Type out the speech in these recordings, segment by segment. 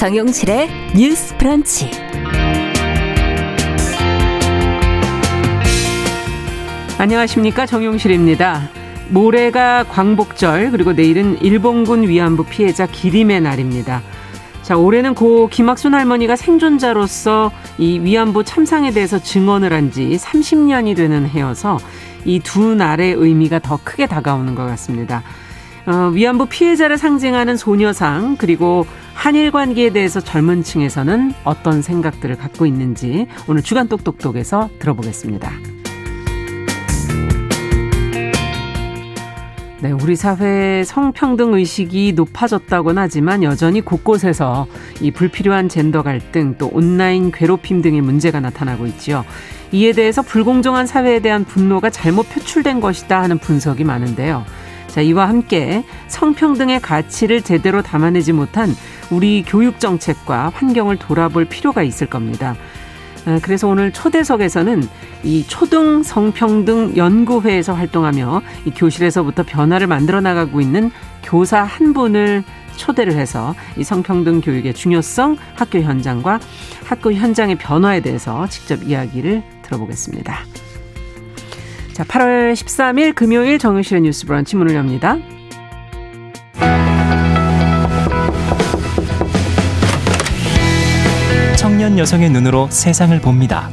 정용실의 뉴스 프런치. 안녕하십니까 정용실입니다. 모레가 광복절 그리고 내일은 일본군 위안부 피해자 기림의 날입니다. 자 올해는 고 김학순 할머니가 생존자로서 이 위안부 참상에 대해서 증언을 한 지 30년이 되는 해여서 이 두 날의 의미가 더 크게 다가오는 것 같습니다. 어, 위안부 피해자를 상징하는 소녀상 그리고 한일 관계에 대해서 젊은 층에서는 어떤 생각들을 갖고 있는지 오늘 주간 똑똑똑에서 들어보겠습니다. 네, 우리 사회 성평등 의식이 높아졌다고는 하지만 여전히 곳곳에서 이 불필요한 젠더 갈등 또 온라인 괴롭힘 등의 문제가 나타나고 있지요. 이에 대해서 불공정한 사회에 대한 분노가 잘못 표출된 것이다 하는 분석이 많은데요. 자, 이와 함께 성평등의 가치를 제대로 담아내지 못한 우리 교육 정책과 환경을 돌아볼 필요가 있을 겁니다. 아, 그래서 오늘 초대석에서는 이 초등 성평등 연구회에서 활동하며 이 교실에서부터 변화를 만들어 나가고 있는 교사 한 분을 초대를 해서 이 성평등 교육의 중요성, 학교 현장과 학교 현장의 변화에 대해서 직접 이야기를 들어보겠습니다. 자, 8월 13일 금요일 정유실의 뉴스 브런치 문을 엽니다. 청년 여성의 눈으로 세상을 봅니다.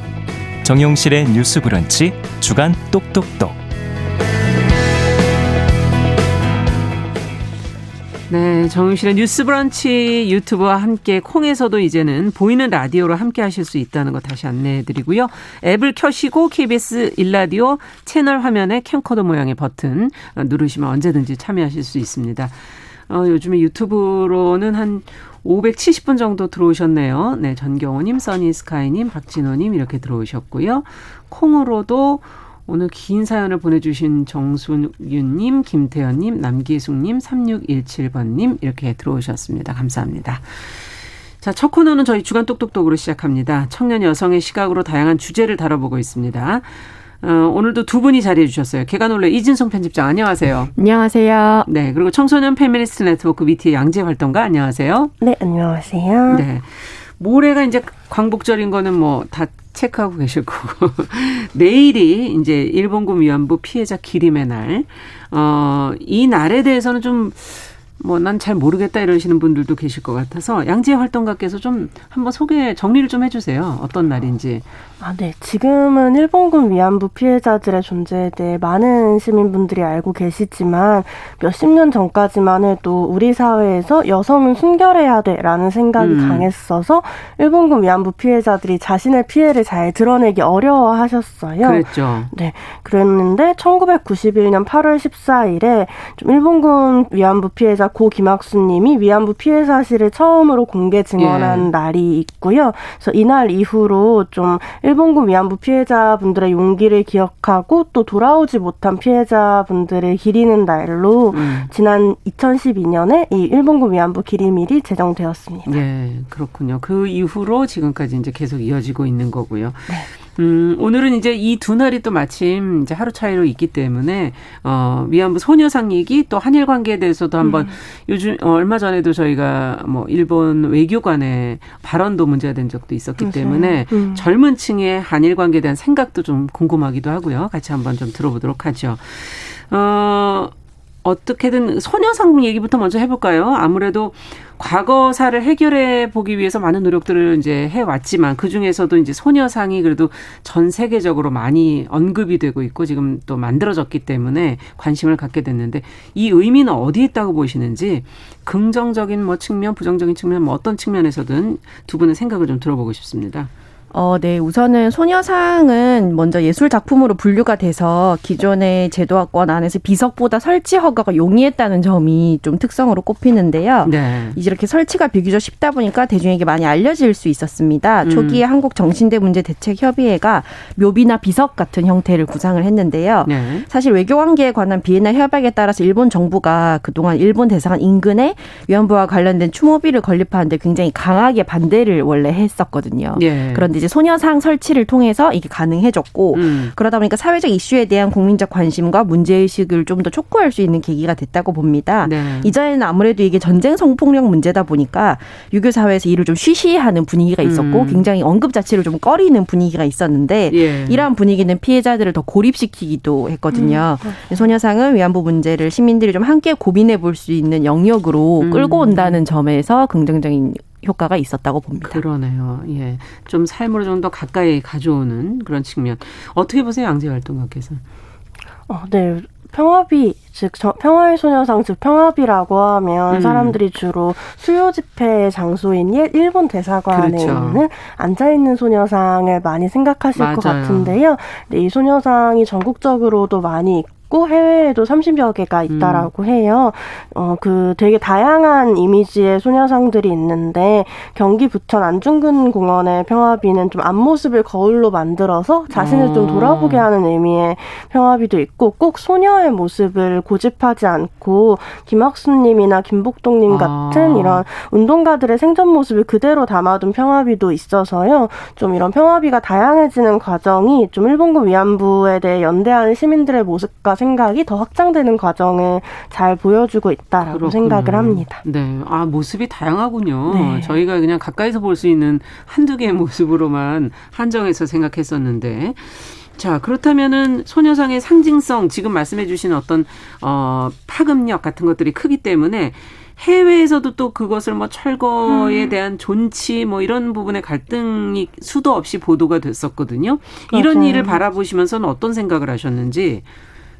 정용실의 뉴스 브런치 주간 똑똑똑. 네, 정유실의 뉴스 브런치 유튜브와 함께 콩에서도 이제는 보이는 라디오로 함께 하실 수 있다는 거 다시 안내해 드리고요. 앱을 켜시고 KBS 일라디오 채널 화면에 캠코더 모양의 버튼 누르시면 언제든지 참여하실 수 있습니다. 어, 요즘에 유튜브로는 한 570분 정도 들어오셨네요. 네, 전경호님, 써니스카이님, 박진호님 이렇게 들어오셨고요. 콩으로도 오늘 긴 사연을 보내주신 정순윤님, 김태현님, 남기숙님, 3617번님 이렇게 들어오셨습니다. 감사합니다. 자, 첫 코너는 저희 주간 똑똑똑으로 시작합니다. 청년 여성의 시각으로 다양한 주제를 다뤄보고 있습니다. 어, 오늘도 두 분이 자리해 주셨어요. 계간홀로 이진송 편집장 안녕하세요. 안녕하세요. 네, 그리고 청소년 페미니스트 네트워크 위티의 양재 활동가 안녕하세요. 네, 안녕하세요. 네. 모레가 이제 광복절인 거는 뭐 다 체크하고 계실 거고 내일이 이제 일본군 위안부 피해자 기림의 날. 어, 이 날에 대해서는 좀 뭐 난 잘 모르겠다 이러시는 분들도 계실 것 같아서 양재 활동가께서 좀 한번 소개 정리를 좀 해주세요. 어떤 날인지. 아, 네. 지금은 일본군 위안부 피해자들의 존재에 대해 많은 시민분들이 알고 계시지만 몇십 년 전까지만 해도 우리 사회에서 여성은 순결해야 돼라는 생각이 음. 강했어서 일본군 위안부 피해자들이 자신의 피해를 잘 드러내기 어려워하셨어요. 그랬죠. 네. 그랬는데 1991년 8월 14일에 좀 일본군 위안부 피해자 고 김학수님이 위안부 피해 사실을 처음으로 공개 증언한 예. 날이 있고요. 그래서 이날 이후로 좀 일본군 위안부 피해자분들의 용기를 기억하고 또 돌아오지 못한 피해자분들을 기리는 날로 음. 지난 2012년에 이 일본군 위안부 기림일이 제정되었습니다. 네, 그렇군요. 그 이후로 지금까지 이제 계속 이어지고 있는 거고요. 네. 음, 오늘은 이제 이 두 날이 또 마침 이제 하루 차이로 있기 때문에 어, 위안부 소녀상 얘기 또 한일 관계에 대해서도 한번 음. 요즘 어, 얼마 전에도 저희가 뭐 일본 외교관의 발언도 문제가 된 적도 있었기 맞아요. 때문에 음. 젊은 층의 한일 관계에 대한 생각도 좀 궁금하기도 하고요. 같이 한번 좀 들어보도록 하죠. 어, 어떻게든 소녀상 얘기부터 먼저 해볼까요? 아무래도 과거사를 해결해 보기 위해서 많은 노력들을 이제 해왔지만 그 중에서도 이제 소녀상이 그래도 전 세계적으로 많이 언급이 되고 있고 지금 또 만들어졌기 때문에 관심을 갖게 됐는데 이 의미는 어디에 있다고 보시는지 긍정적인 뭐 측면, 부정적인 측면 뭐 어떤 측면에서든 두 분의 생각을 좀 들어보고 싶습니다. 어, 네. 우선은 소녀상은 먼저 예술 작품으로 분류가 돼서 기존의 제도학권 안에서 비석보다 설치 허가가 용이했다는 점이 좀 특성으로 꼽히는데요. 네. 이제 이렇게 설치가 비교적 쉽다 보니까 대중에게 많이 알려질 수 있었습니다. 음. 초기에 한국 정신대 문제 대책 협의회가 묘비나 비석 같은 형태를 구상을 했는데요. 네. 사실 외교 관계에 관한 비엔나 협약에 따라서 일본 정부가 그동안 일본 대사관 인근에 위안부와 관련된 추모비를 건립하는데 굉장히 강하게 반대를 원래 했었거든요. 네. 그런데 근데 이제 소녀상 설치를 통해서 이게 가능해졌고 음. 그러다 보니까 사회적 이슈에 대한 국민적 관심과 문제의식을 좀 더 촉구할 수 있는 계기가 됐다고 봅니다. 네. 이전에는 아무래도 이게 전쟁 성폭력 문제다 보니까 유교 사회에서 이를 좀 쉬쉬하는 분위기가 있었고 음. 굉장히 언급 자체를 좀 꺼리는 분위기가 있었는데 예. 이러한 분위기는 피해자들을 더 고립시키기도 했거든요. 음. 소녀상은 위안부 문제를 시민들이 좀 함께 고민해 볼 수 있는 영역으로 음. 끌고 온다는 점에서 긍정적인 효과가 있었다고 봅니다. 그러네요. 예. 좀 삶으로 좀 더 가까이 가져오는 그런 측면. 어떻게 보세요, 양재 활동가께서? 어, 네. 평화비 즉 평화의 소녀상 즉 평화비라고 하면 음. 사람들이 주로 수요 집회 장소인 일본 대사관에 그렇죠. 있는 앉아 있는 소녀상을 많이 생각하실 맞아요. 것 같은데요. 네, 이 소녀상이 전국적으로도 많이 있고 해외에도 30여 개가 있다라고 음. 해요. 어, 그 되게 다양한 이미지의 소녀상들이 있는데 경기 부천 안중근 공원의 평화비는 좀 앞모습을 거울로 만들어서 자신을 어. 좀 돌아보게 하는 의미의 평화비도 있고 꼭 소녀의 모습을 고집하지 않고 김학수님이나 김복동님 아. 같은 이런 운동가들의 생전 모습을 그대로 담아둔 평화비도 있어서요. 좀 이런 평화비가 다양해지는 과정이 좀 일본군 위안부에 대해 연대하는 시민들의 모습과 생각이 더 확장되는 과정을 잘 보여주고 있다라고 그렇군요. 생각을 합니다. 네. 아, 모습이 다양하군요. 네. 저희가 그냥 가까이서 볼 수 있는 한두 개의 모습으로만 한정해서 생각했었는데 자, 그렇다면은 소녀상의 상징성 지금 말씀해 주신 어떤 어 파급력 같은 것들이 크기 때문에 해외에서도 또 그것을 뭐 철거에 음. 대한 존치 뭐 이런 부분의 갈등이 수도 없이 보도가 됐었거든요. 맞아요. 이런 일을 바라보시면서는 어떤 생각을 하셨는지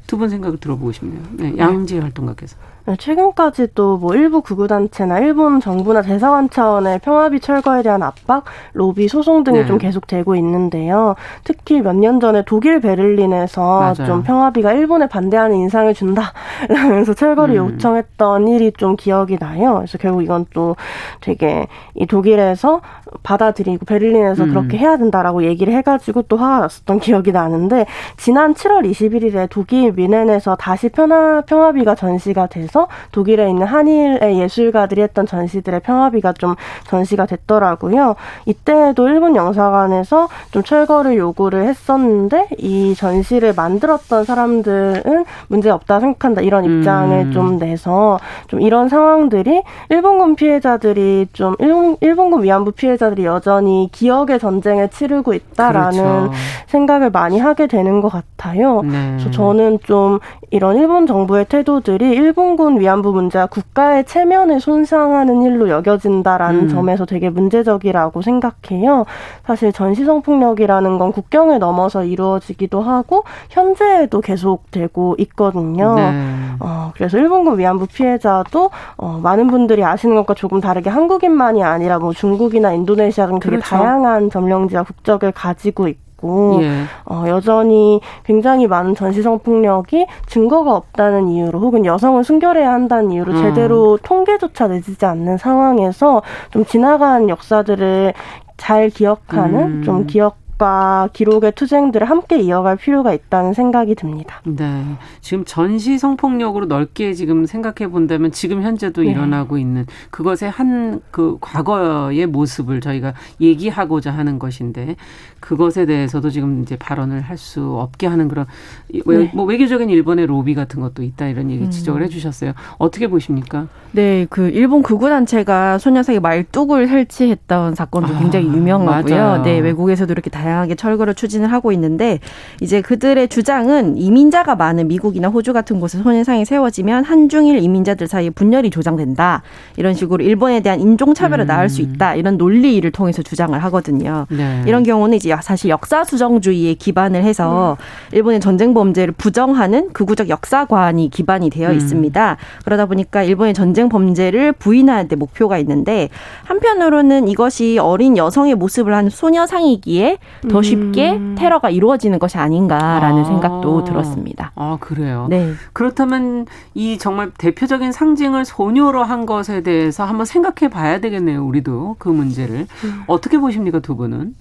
두 분 생각을 들어보고 싶네요. 네, 양재 활동가께서. 네, 최근까지도 뭐 일부 구구단체나 일본 정부나 대사관 차원의 평화비 철거에 대한 압박, 로비, 소송 등이 네. 좀 계속되고 있는데요. 특히 몇 년 전에 독일 베를린에서 맞아요. 좀 평화비가 일본에 반대하는 인상을 준다라면서 철거를 음. 요청했던 일이 좀 기억이 나요. 그래서 결국 이건 또 되게 이 독일에서 받아들이고 베를린에서 음. 그렇게 해야 된다라고 얘기를 해가지고 또 화가 났었던 기억이 나는데 지난 7월 21일에 독일 뮌헨에서 다시 평화, 평화비가 전시가 돼서 통해서 독일에 있는 한일의 예술가들이 했던 전시들의 평화비가 좀 전시가 됐더라고요. 이때도 일본 영사관에서 좀 철거를 요구를 했었는데 이 전시를 만들었던 사람들은 문제 없다 생각한다 이런 입장을 음. 좀 내서 좀 이런 상황들이 일본군 피해자들이 좀 일본, 일본군 위안부 피해자들이 여전히 기억의 전쟁을 치르고 있다라는 그렇죠. 생각을 많이 하게 되는 것 같아요. 네. 저는 좀 이런 일본 정부의 태도들이 일본군 위안부 문제와 국가의 체면을 손상하는 일로 여겨진다라는 음. 점에서 되게 문제적이라고 생각해요. 사실 전시성 폭력이라는 건 국경을 넘어서 이루어지기도 하고 현재에도 계속되고 있거든요. 네. 어, 그래서 일본군 위안부 피해자도 어, 많은 분들이 아시는 것과 조금 다르게 한국인만이 아니라 뭐 중국이나 인도네시아 등 되게 그렇죠. 다양한 점령지와 국적을 가지고 있고 있고 예. 어, 여전히 굉장히 많은 전시 성 폭력이 증거가 없다는 이유로 혹은 여성을 순결해야 한다는 이유로 음. 제대로 통계조차 내지지 않는 상황에서 좀 지나간 역사들을 잘 기억하는 음. 좀 기억 기록과 기록의 투쟁들을 함께 이어갈 필요가 있다는 생각이 듭니다. 네. 지금 전시 성폭력으로 넓게 지금 생각해 본다면 지금 현재도 네. 일어나고 있는 그것의 한 그 과거의 모습을 저희가 얘기하고자 하는 것인데 그것에 대해서도 지금 이제 발언을 할 수 없게 하는 그런 네. 뭐 외교적인 일본의 로비 같은 것도 있다 이런 얘기 음. 지적을 해 주셨어요. 어떻게 보십니까? 네, 그 일본 극우 단체가 소녀상에 말뚝을 설치했던 사건도 아, 굉장히 유명하고요. 맞아요. 네, 외국에서도 이렇게 다 양하게 철거를 추진을 하고 있는데 이제 그들의 주장은 이민자가 많은 미국이나 호주 같은 곳에 소녀상이 세워지면 한중일 이민자들 사이에 분열이 조장된다. 이런 식으로 일본에 대한 인종 차별을 음. 낳을 수 있다. 이런 논리를 통해서 주장을 하거든요. 네. 이런 경우는 이제 사실 역사 수정주의에 기반을 해서 음. 일본의 전쟁 범죄를 부정하는 극우적 역사관이 기반이 되어 음. 있습니다. 그러다 보니까 일본의 전쟁 범죄를 부인하는 데 목표가 있는데 한편으로는 이것이 어린 여성의 모습을 하는 소녀상이기에 더 쉽게 음. 테러가 이루어지는 것이 아닌가라는 아. 생각도 들었습니다. 아 그래요. 네. 그렇다면 이 정말 대표적인 상징을 소녀로 한 것에 대해서 한번 생각해 봐야 되겠네요. 우리도 그 문제를 음. 어떻게 보십니까 두 분은?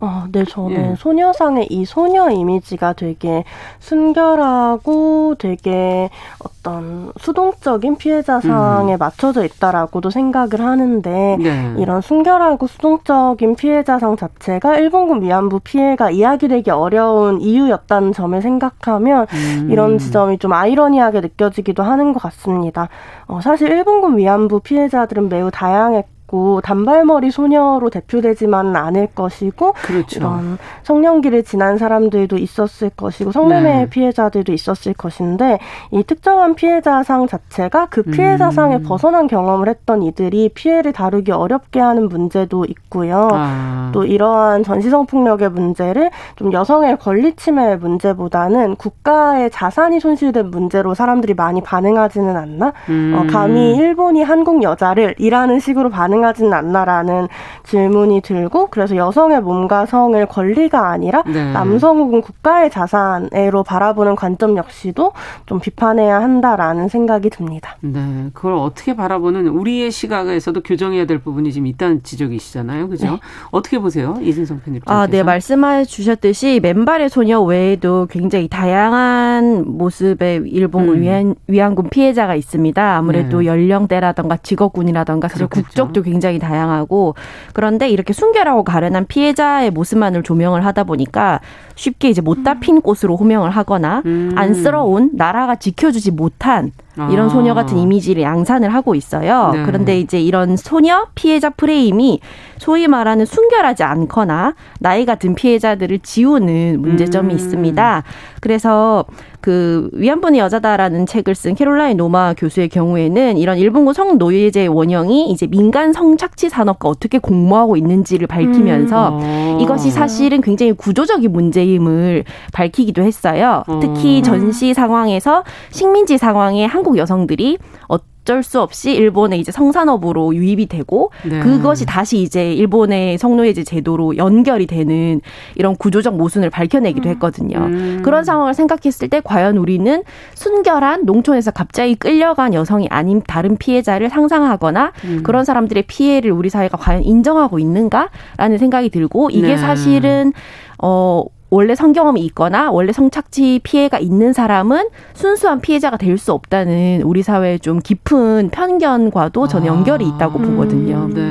어, 네, 저는 예. 소녀상의 이 소녀 이미지가 되게 순결하고 되게 어떤 수동적인 피해자상에 음. 맞춰져 있다라고도 생각을 하는데 네. 이런 순결하고 수동적인 피해자상 자체가 일본군 위안부 피해가 이야기되기 어려운 이유였다는 점을 생각하면 음. 이런 지점이 좀 아이러니하게 느껴지기도 하는 것 같습니다. 어, 사실 일본군 위안부 피해자들은 매우 다양했고 있고 단발머리 소녀로 대표되지만은 않을 것이고 그렇죠. 이런 성년기를 지난 사람들도 있었을 것이고 성매매 네. 피해자들도 있었을 것인데 이 특정한 피해자상 자체가 그 피해자상에 음. 벗어난 경험을 했던 이들이 피해를 다루기 어렵게 하는 문제도 있고요. 아. 또 이러한 전시성 폭력의 문제를 좀 여성의 권리 침해 문제보다는 국가의 자산이 손실된 문제로 사람들이 많이 반응하지는 않나? 어, 음. 어, 감히 일본이 한국 여자를 이라는 식으로 반응 가능하진 않나라는 질문이 들고 그래서 여성의 몸과 성을 권리가 아니라 네. 남성 혹은 국가의 자산으로 바라보는 관점 역시도 좀 비판해야 한다라는 생각이 듭니다. 네, 그걸 어떻게 바라보는 우리의 시각에서도 교정해야 될 부분이 지금 있다는 지적이시잖아요, 그죠? 네. 어떻게 보세요, 이진성 편집장? 아, 네, 말씀해 주셨듯이 맨발의 소녀 외에도 굉장히 다양한 모습의 일본 음. 위안, 위안군 피해자가 있습니다. 아무래도 네. 연령대라던가 직업군이라던가 그리고 국적도 굉장히 다양하고 그런데 이렇게 순결하고 가련한 피해자의 모습만을 조명을 하다 보니까 쉽게 이제 못다 핀 꽃으로 호명을 하거나 음. 안쓰러운 나라가 지켜주지 못한 이런 아. 소녀 같은 이미지를 양산을 하고 있어요. 네. 그런데 이제 이런 소녀 피해자 프레임이 소위 말하는 순결하지 않거나 나이가 든 피해자들을 지우는 문제점이 음. 있습니다. 그래서 그 위안부는 여자다라는 책을 쓴 캐롤라인 노마 교수의 경우에는 이런 일본군 성노예제 원형이 이제 민간 성착취 산업과 어떻게 공모하고 있는지를 밝히면서 음. 어. 이것이 사실은 굉장히 구조적인 문제임을 밝히기도 했어요. 특히 어. 전시 상황에서 식민지 상황에 한국 여성들이 어쩔 수 없이 일본의 이제 성산업으로 유입이 되고 네. 그것이 다시 이제 일본의 성노예제 제도로 연결이 되는 이런 구조적 모순을 밝혀내기도 음. 했거든요. 음. 그런 상황을 생각했을 때 과연 우리는 순결한 농촌에서 갑자기 끌려간 여성이 아닌 다른 피해자를 상상하거나 음. 그런 사람들의 피해를 우리 사회가 과연 인정하고 있는가라는 생각이 들고 이게 네. 사실은 어 원래 성경험이 있거나 원래 성착취 피해가 있는 사람은 순수한 피해자가 될 수 없다는 우리 사회의 좀 깊은 편견과도 저는 연결이 있다고 아, 보거든요. 네.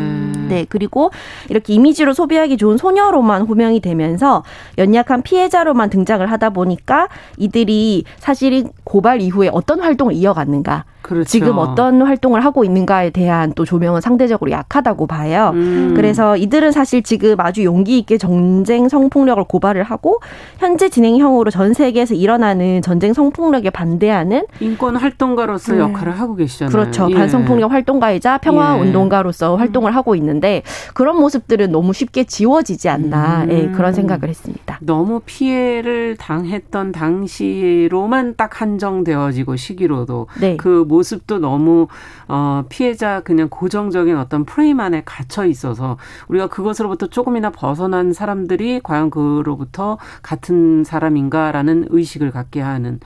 네. 그리고 이렇게 이미지로 소비하기 좋은 소녀로만 호명이 되면서 연약한 피해자로만 등장을 하다 보니까 이들이 사실은 고발 이후에 어떤 활동을 이어갔는가 그렇죠. 지금 어떤 활동을 하고 있는가에 대한 또 조명은 상대적으로 약하다고 봐요. 음. 그래서 이들은 사실 지금 아주 용기 있게 전쟁 성폭력을 고발을 하고 현재 진행형으로 전 세계에서 일어나는 전쟁 성폭력에 반대하는 인권 활동가로서 네. 역할을 하고 계시잖아요. 그렇죠. 예. 반성폭력 활동가이자 평화 예. 운동가로서 활동을 하고 있는데 그런 모습들은 너무 쉽게 지워지지 않나 음. 예, 그런 생각을 했습니다. 너무 피해를 당했던 당시로만 딱 한정되어지고 시기로도 네. 그 모습도 너무 어 피해자 그냥 고정적인 어떤 프레임 안에 갇혀 있어서 우리가 그것으로부터 조금이나 벗어난 사람들이 과연 그로부터 같은 사람인가라는 의식을 갖게 하는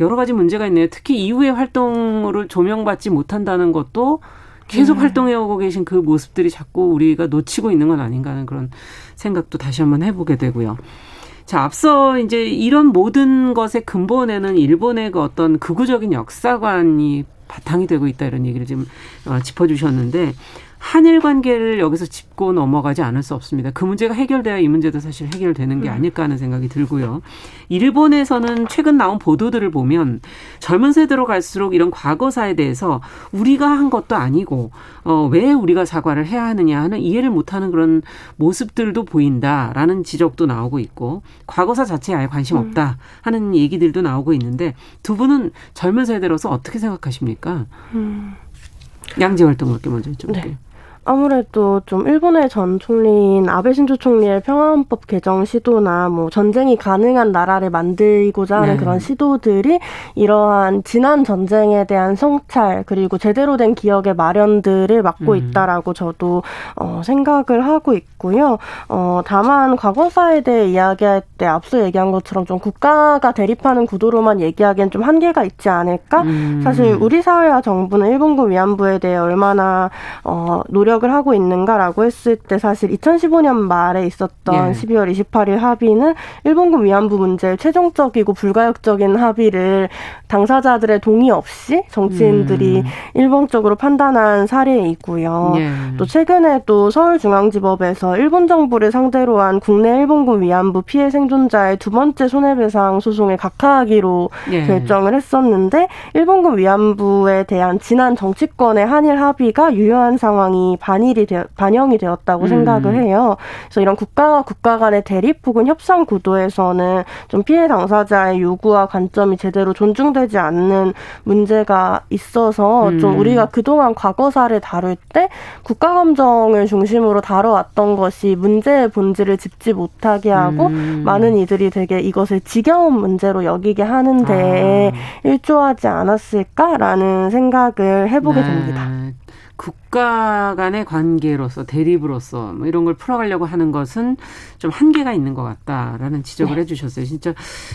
여러 가지 문제가 있네요. 특히 이후의 활동으로 조명받지 못한다는 것도 계속 음. 활동해오고 계신 그 모습들이 자꾸 우리가 놓치고 있는 건 아닌가 하는 그런 생각도 다시 한번 해보게 되고요. 자, 앞서 이제 이런 모든 것의 근본에는 일본의 그 어떤 극우적인 역사관이 바탕이 되고 있다 이런 얘기를 지금 어, 짚어주셨는데 한일 관계를 여기서 짚고 넘어가지 않을 수 없습니다. 그 문제가 해결돼야 이 문제도 사실 해결되는 게 음. 아닐까 하는 생각이 들고요. 일본에서는 최근 나온 보도들을 보면 젊은 세대로 갈수록 이런 과거사에 대해서 우리가 한 것도 아니고 어, 왜 우리가 사과를 해야 하느냐 하는 이해를 못하는 그런 모습들도 보인다라는 지적도 나오고 있고 과거사 자체에 아예 관심 음. 없다 하는 얘기들도 나오고 있는데 두 분은 젊은 세대로서 어떻게 생각하십니까? 음. 양재 활동 그렇게 먼저 여쭤볼게요. 네. 아무래도 좀 일본의 전 총리인 아베 신조 총리의 평화헌법 개정 시도나 뭐 전쟁이 가능한 나라를 만들고자 하는 네. 그런 시도들이 이러한 지난 전쟁에 대한 성찰 그리고 제대로 된 기억의 마련들을 막고 음. 있다라고 저도 어, 생각을 하고 있고요. 어, 다만 과거사에 대해 이야기할 때 앞서 얘기한 것처럼 좀 국가가 대립하는 구도로만 얘기하기엔 좀 한계가 있지 않을까? 음. 사실 우리 사회와 정부는 일본군 위안부에 대해 얼마나 어, 노력 노력을 하고 있는가라고 했을 때 사실 2015년 말에 있었던 예. 12월 28일 합의는 일본군 위안부 문제 최종적이고 불가역적인 합의를 당사자들의 동의 없이 정치인들이 음. 일방적으로 판단한 사례이고요. 예. 또 최근에 또 서울중앙지법에서 일본 정부를 상대로 한 국내 일본군 위안부 피해 생존자의 두 번째 손해배상 소송을 각하하기로 예. 결정을 했었는데 일본군 위안부에 대한 지난 정치권의 한일 합의가 유효한 상황이 반일이 되어, 반영이 되었다고 음. 생각을 해요. 그래서 이런 국가와 국가 간의 대립 혹은 협상 구도에서는 좀 피해 당사자의 요구와 관점이 제대로 존중되지 않는 문제가 있어서 음. 좀 우리가 그동안 과거사를 다룰 때 국가 감정을 중심으로 다뤄왔던 것이 문제의 본질을 짚지 못하게 하고 음. 많은 이들이 되게 이것을 지겨운 문제로 여기게 하는데 아. 일조하지 않았을까라는 생각을 해보게 네. 됩니다. 국가 간의 관계로서 대립으로서 뭐 이런 걸 풀어가려고 하는 것은 좀 한계가 있는 것 같다라는 지적을 네. 해주셨어요. 진짜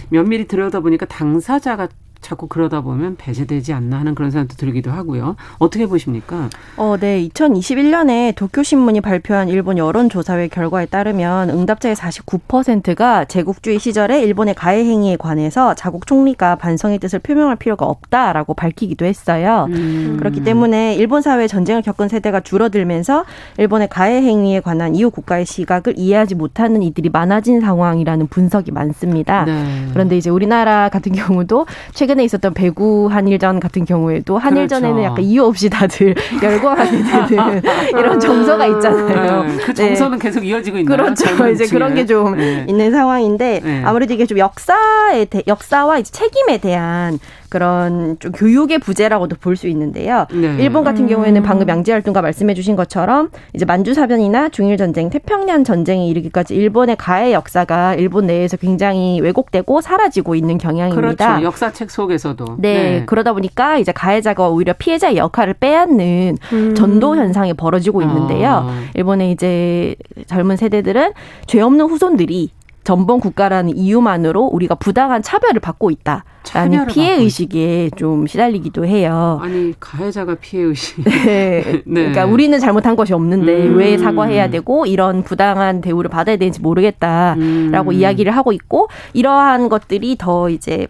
면밀히 들여다보니까 당사자가 자꾸 그러다 보면 배제되지 않나 하는 그런 생각도 들기도 하고요. 어떻게 보십니까? 어, 네. 2021년에 도쿄신문이 발표한 일본 여론조사회 결과에 따르면 응답자의 49%가 제국주의 시절에 일본의 가해 행위에 관해서 자국 총리가 반성의 뜻을 표명할 필요가 없다라고 밝히기도 했어요. 음. 그렇기 때문에 일본 사회에 전쟁을 겪은 세대가 줄어들면서 일본의 가해 행위에 관한 이후 국가의 시각을 이해하지 못하는 이들이 많아진 상황이라는 분석이 많습니다. 네. 그런데 이제 우리나라 같은 경우도 최근 최근에 있었던 배구 한일전 같은 경우에도 한일전에는 그렇죠. 약간 이유 없이 다들 열광하게 되는 이런 정서가 있잖아요. 네. 그 정서는 네. 계속 이어지고 있는 그렇죠. 이제 그런 게좀 네. 있는 상황인데 네. 아무래도 이게 좀 역사에 대, 역사와 책임에 대한 그런 좀 교육의 부재라고도 볼 수 있는데요. 네. 일본 같은 경우에는 방금 음. 양지 활동가 말씀해 주신 것처럼 이제 만주 사변이나 중일 전쟁, 태평양 전쟁에 이르기까지 일본의 가해 역사가 일본 내에서 굉장히 왜곡되고 사라지고 있는 경향입니다. 그렇죠. 역사책 속에서도. 네. 네. 그러다 보니까 이제 가해자가 오히려 피해자의 역할을 빼앗는 음. 전도 현상이 벌어지고 있는데요. 아. 일본의 이제 젊은 세대들은 죄 없는 후손들이 전범 국가라는 이유만으로 우리가 부당한 차별을 받고 있다 라는 피해 의식에 좀 시달리기도 해요. 아니 가해자가 피해 의식. 네. 네. 그러니까 우리는 잘못한 것이 없는데 음. 왜 사과해야 되고 이런 부당한 대우를 받아야 되는지 모르겠다라고 음. 이야기를 하고 있고 이러한 것들이 더 이제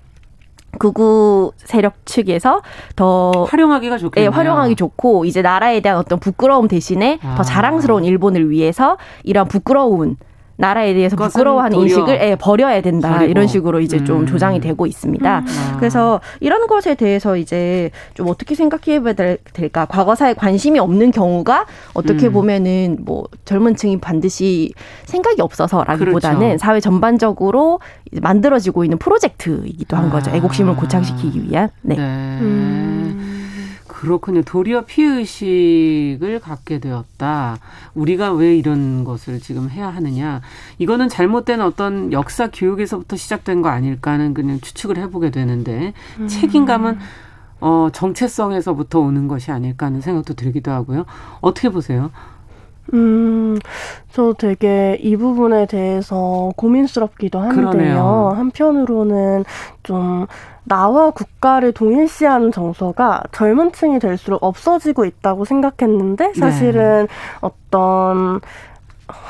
극우 세력 측에서 더 활용하기가 좋겠네요. 네, 활용하기 좋고 이제 나라에 대한 어떤 부끄러움 대신에 아. 더 자랑스러운 일본을 위해서 이런 부끄러운 나라에 대해서 부끄러워하는 인식을 예, 버려야 된다 버리고. 이런 식으로 이제 좀 음. 조장이 되고 있습니다. 음. 아. 그래서 이런 것에 대해서 이제 좀 어떻게 생각해봐야 될까? 과거사에 관심이 없는 경우가 어떻게 음. 보면은 뭐 젊은층이 반드시 생각이 없어서라기보다는 그렇죠. 사회 전반적으로 만들어지고 있는 프로젝트이기도 한 거죠. 애국심을 고착시키기 위한. 네. 네. 음. 그렇군요. 도리어 피해의식을 갖게 되었다. 우리가 왜 이런 것을 지금 해야 하느냐. 이거는 잘못된 어떤 역사 교육에서부터 시작된 거 아닐까 하는 그냥 추측을 해보게 되는데, 음. 책임감은 어, 정체성에서부터 오는 것이 아닐까 하는 생각도 들기도 하고요. 어떻게 보세요? 음, 저 되게 이 부분에 대해서 고민스럽기도 한데요. 그러네요. 한편으로는 좀 나와 국가를 동일시하는 정서가 젊은 층이 될수록 없어지고 있다고 생각했는데 사실은 네. 어떤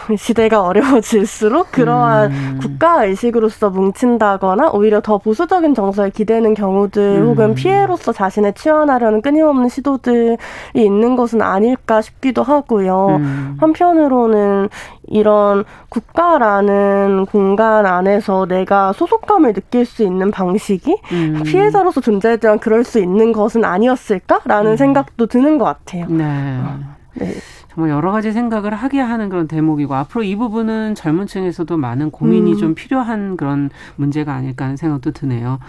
시대가 어려워질수록 그러한 음. 국가 의식으로서 뭉친다거나 오히려 더 보수적인 정서에 기대는 경우들 음. 혹은 피해로서 자신을 치환하려는 끊임없는 시도들이 있는 것은 아닐까 싶기도 하고요. 음. 한편으로는 이런 국가라는 공간 안에서 내가 소속감을 느낄 수 있는 방식이 음. 피해자로서 존재했지만 그럴 수 있는 것은 아니었을까라는 음. 생각도 드는 것 같아요. 네. 네. 정말 여러 가지 생각을 하게 하는 그런 대목이고 앞으로 이 부분은 젊은 층에서도 많은 고민이 음. 좀 필요한 그런 문제가 아닐까 하는 생각도 드네요.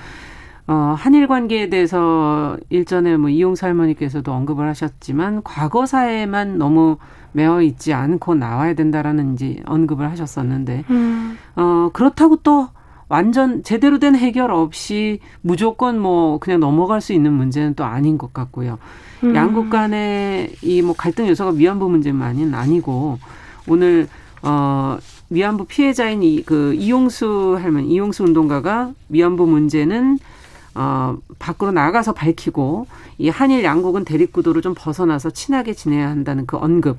어, 한일 관계에 대해서 일전에 뭐 이용사 할머니께서도 언급을 하셨지만 과거사에만 너무 매어 있지 않고 나와야 된다라는 이제 언급을 하셨었는데, 음. 어, 그렇다고 또 완전 제대로 된 해결 없이 무조건 뭐 그냥 넘어갈 수 있는 문제는 또 아닌 것 같고요. 음. 양국 간의 이 뭐 갈등 요소가 위안부 문제만은 아니고 오늘 어 위안부 피해자인 이 그 이용수 할머니 이용수 운동가가 위안부 문제는 어, 밖으로 나가서 밝히고 이 한일 양국은 대립구도를 좀 벗어나서 친하게 지내야 한다는 그 언급.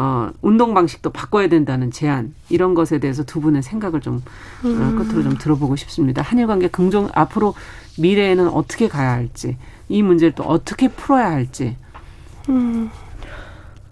어, 운동 방식도 바꿔야 된다는 제안 이런 것에 대해서 두 분의 생각을 좀 어, 음. 끝으로 좀 들어보고 싶습니다. 한일 관계 긍정 앞으로 미래에는 어떻게 가야 할지 이 문제를 또 어떻게 풀어야 할지. 음.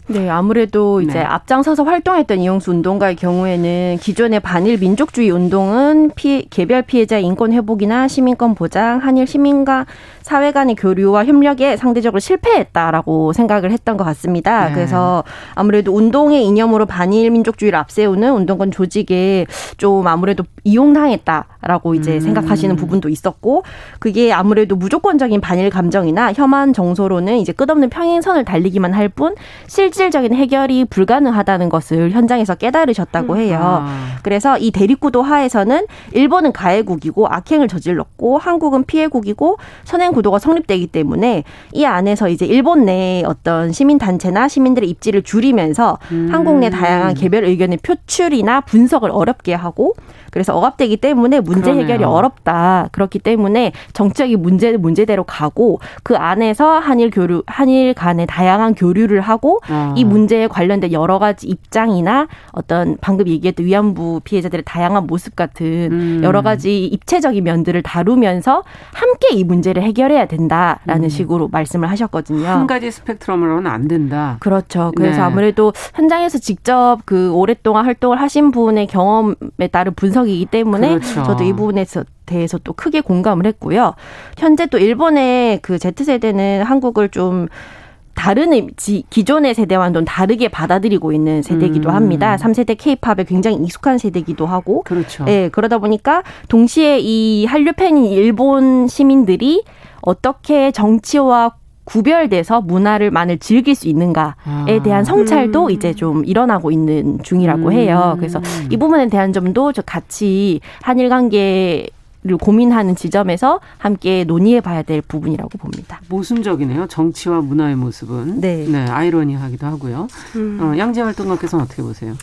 네, 아무래도 이제 네. 앞장서서 활동했던 이용수 운동가의 경우에는 기존의 반일 민족주의 운동은 피해, 개별 피해자 인권 회복이나 시민권 보장, 한일 시민과 사회 간의 교류와 협력에 상대적으로 실패했다라고 생각을 했던 것 같습니다. 네. 그래서 아무래도 운동의 이념으로 반일 민족주의를 앞세우는 운동권 조직에 좀 아무래도 이용당했다라고 이제 음. 생각하시는 부분도 있었고 그게 아무래도 무조건적인 반일 감정이나 혐한 정서로는 이제 끝없는 평행선을 달리기만 할 뿐 실질적인 해결이 불가능하다는 것을 현장에서 깨달으셨다고 해요. 아. 그래서 이 대립구도 하에서는 일본은 가해국이고 악행을 저질렀고 한국은 피해국이고 선행 구도가 성립되기 때문에 이 안에서 이제 일본 내 어떤 시민 단체나 시민들의 입지를 줄이면서 음. 한국 내 다양한 개별 의견의 표출이나 분석을 어렵게 하고 그래서 억압되기 때문에 문제 그러네요. 해결이 어렵다. 그렇기 때문에 정책이 문제 문제대로 가고 그 안에서 한일 교류 한일 간의 다양한 교류를 하고 아. 이 문제에 관련된 여러 가지 입장이나 어떤 방금 얘기했던 위안부 피해자들의 다양한 모습 같은 음. 여러 가지 입체적인 면들을 다루면서 함께 이 문제를 해결 해야 된다라는 음. 식으로 말씀을 하셨거든요. 한 가지 스펙트럼으로는 안 된다. 그렇죠. 그래서 네. 아무래도 현장에서 직접 그 오랫동안 활동을 하신 분의 경험에 따른 분석 분석이기 때문에 그렇죠. 저도 이 부분에 대해서 또 크게 공감을 했고요. 현재 또 일본의 그 Z세대는 한국을 좀 다른 기존의 세대와는 좀 다르게 받아들이고 있는 세대이기도 음. 합니다. 3세대 케이팝에 굉장히 익숙한 세대이기도 하고. 그렇죠. 예, 그러다 보니까 동시에 이 한류 팬인 일본 시민들이 어떻게 정치와 구별돼서 문화를 만을 즐길 수 있는가에 아. 대한 성찰도 음. 이제 좀 일어나고 있는 중이라고 음. 해요. 그래서 이 부분에 대한 점도 저 같이 한일 관계 를 고민하는 지점에서 함께 논의해 봐야 될 부분이라고 봅니다. 모순적이네요. 정치와 문화의 모습은. 네. 네 아이러니하기도 하고요. 음. 어, 양재 활동가께서는 어떻게 보세요?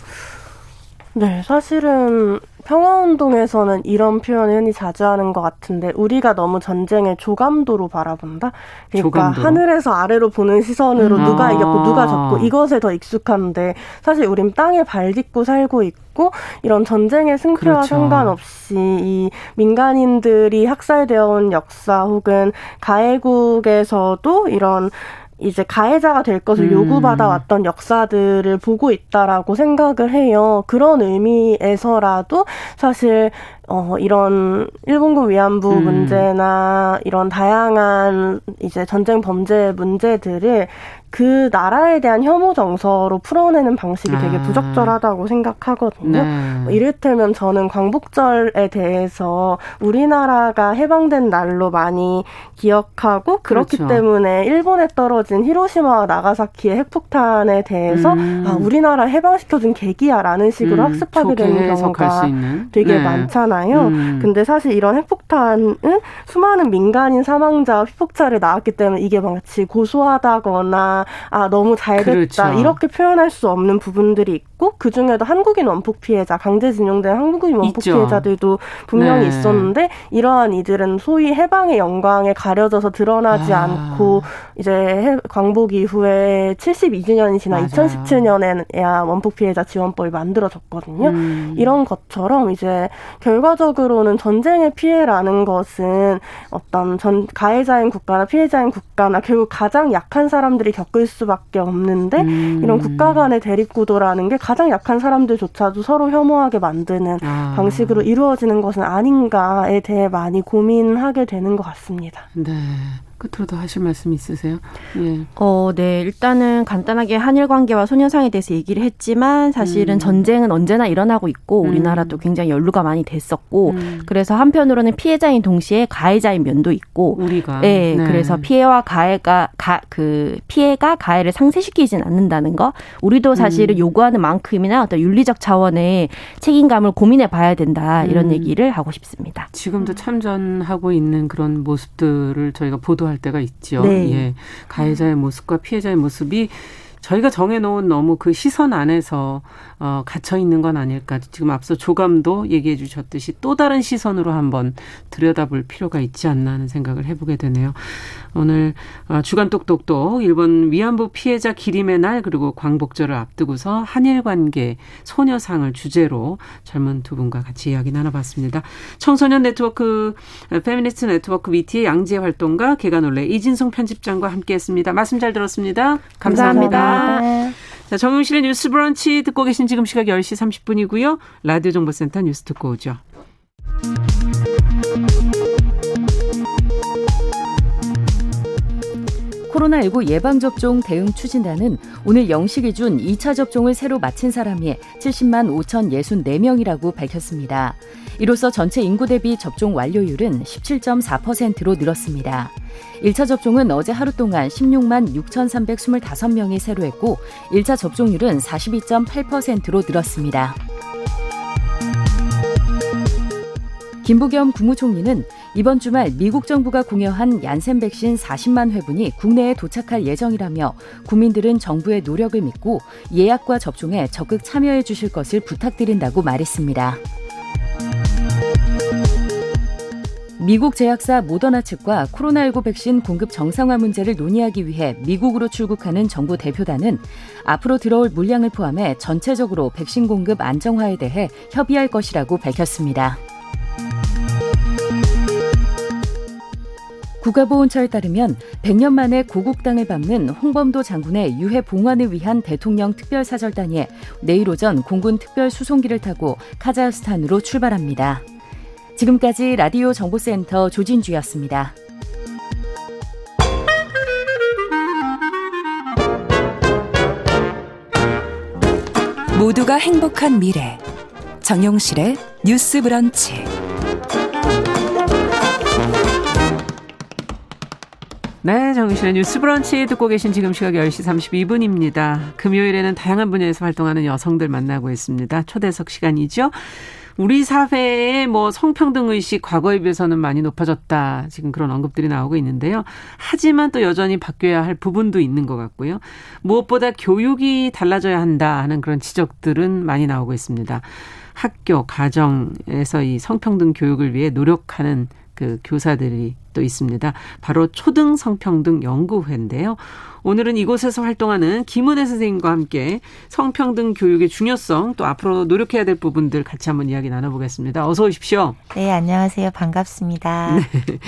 네, 사실은 평화운동에서는 이런 표현을 흔히 자주 하는 것 같은데 우리가 너무 전쟁의 조감도로 바라본다. 그러니까 조감도. 하늘에서 아래로 보는 시선으로 음. 누가 이겼고 누가 졌고 이것에 더 익숙한데 사실 우린 땅에 발 딛고 살고 있고 이런 전쟁의 승패와 그렇죠. 상관없이 이 민간인들이 학살되어 온 역사 혹은 가해국에서도 이런 이제 가해자가 될 것을 음. 요구받아 왔던 역사들을 보고 있다라고 생각을 해요. 그런 의미에서라도 사실 어 이런 일본군 위안부 음. 문제나 이런 다양한 이제 전쟁 범죄 문제들을 그 나라에 대한 혐오 정서로 풀어내는 방식이 되게 아. 부적절하다고 생각하거든요. 네. 뭐 이를테면 저는 광복절에 대해서 우리나라가 해방된 날로 많이 기억하고 그렇기 그렇죠. 때문에 일본에 떨어진 히로시마와 나가사키의 핵폭탄에 대해서 음. 아, 우리나라 해방시켜준 계기야라는 식으로 음. 학습하게 되는 경우가 되게 네. 많잖아요. 음. 근데 사실 이런 핵폭탄은 수많은 민간인 사망자와 피폭자를 낳았기 때문에 이게 마치 고소하다거나 아 너무 잘 됐다 그렇죠. 이렇게 표현할 수 없는 부분들이 있고 그 중에도 한국인 원폭 피해자 강제징용된 한국인 원폭 있죠. 피해자들도 분명히 네. 있었는데 이러한 이들은 소위 해방의 영광에 가려져서 드러나지 아. 않고 이제 광복 이후에 72주년이 지난 맞아요. 2017년에야 원폭 피해자 지원법이 만들어졌거든요. 음. 이런 것처럼 이제 결 과적으로는 전쟁의 피해라는 것은 어떤 전 가해자인 국가나 피해자인 국가나 결국 가장 약한 사람들이 겪 겪을 수밖에 없는데 음. 이런 국가 간의 대립 구도라는 게 가장 약한 사람들조차도 서로 혐오하게 만드는 아. 방식으로 이루어지는 것은 아닌가에 대해 많이 고민하게 되는 것 같습니다. 네. 끝으로 더 하실 말씀 있으세요? 예. 어, 네. 일단은 간단하게 한일 관계와 소녀상에 대해서 얘기를 했지만 사실은 음. 전쟁은 언제나 일어나고 있고 음. 우리나라도 굉장히 연루가 많이 됐었고 음. 그래서 한편으로는 피해자인 동시에 가해자인 면도 있고 우리가 네, 네. 그래서 피해와 가해가 가, 그 피해가 가해를 상쇄시키진 않는다는 거 우리도 사실은 음. 요구하는 만큼이나 어떤 윤리적 차원의 책임감을 고민해 봐야 된다 이런 음. 얘기를 하고 싶습니다. 지금도 참전하고 있는 그런 모습들을 저희가 보도할 때가 있죠. 네. 예. 가해자의 모습과 피해자의 모습이 저희가 정해놓은 너무 그 시선 안에서 어, 갇혀 있는 건 아닐까. 지금 앞서 조감도 얘기해 주셨듯이 또 다른 시선으로 한번 들여다볼 필요가 있지 않나 하는 생각을 해보게 되네요. 오늘 어, 주간 똑똑똑 일본 위안부 피해자 기림의 날 그리고 광복절을 앞두고서 한일 관계 소녀상을 주제로 젊은 두 분과 같이 이야기 나눠봤습니다. 청소년 네트워크 페미니스트 네트워크 위티의 양재 활동가 계간홀로 이진송 편집장과 함께했습니다. 말씀 잘 들었습니다. 감사합니다. 감사합니다. 자, 정용실의 뉴스 브런치 듣고 계신 지금 시각 10시 30분이고요. 라디오 정보센터 뉴스 듣고 오죠. 코로나19 예방접종 대응 추진단은 오늘 0시 기준 2차 접종을 새로 마친 사람이 70만 5,064명이라고 밝혔습니다. 이로써 전체 인구 대비 접종 완료율은 17.4%로 늘었습니다. 1차 접종은 어제 하루 동안 16만 6,325명이 새로 했고 1차 접종률은 42.8%로 늘었습니다. 김부겸 국무총리는 이번 주말 미국 정부가 공여한 얀센 백신 40만 회분이 국내에 도착할 예정이라며 국민들은 정부의 노력을 믿고 예약과 접종에 적극 참여해 주실 것을 부탁드린다고 말했습니다. 미국 제약사 모더나 측과 코로나19 백신 공급 정상화 문제를 논의하기 위해 미국으로 출국하는 정부 대표단은 앞으로 들어올 물량을 포함해 전체적으로 백신 공급 안정화에 대해 협의할 것이라고 밝혔습니다. 국가보훈처에 따르면 100년 만에 고국 땅을 밟는 홍범도 장군의 유해 봉환을 위한 대통령 특별사절단이 내일 오전 공군 특별수송기를 타고 카자흐스탄으로 출발합니다. 지금까지 라디오 정보센터 조진주였습니다. 모두가 행복한 미래 정용실의 뉴스 브런치 네, 정신의 뉴스 브런치 듣고 계신 지금 시각 10시 32분입니다. 금요일에는 다양한 분야에서 활동하는 여성들 만나고 있습니다. 초대석 시간이죠. 우리 사회의 뭐 성평등 의식 과거에 비해서는 많이 높아졌다. 지금 그런 언급들이 나오고 있는데요. 하지만 또 여전히 바뀌어야 할 부분도 있는 것 같고요. 무엇보다 교육이 달라져야 한다 하는 그런 지적들은 많이 나오고 있습니다. 학교, 가정에서 이 성평등 교육을 위해 노력하는 그 교사들이 또 있습니다. 바로 초등 성평등 연구회인데요. 오늘은 이곳에서 활동하는 김은혜 선생님과 함께 성평등 교육의 중요성 또 앞으로 노력해야 될 부분들 같이 한번 이야기 나눠보겠습니다. 어서 오십시오. 네, 안녕하세요. 반갑습니다. 네.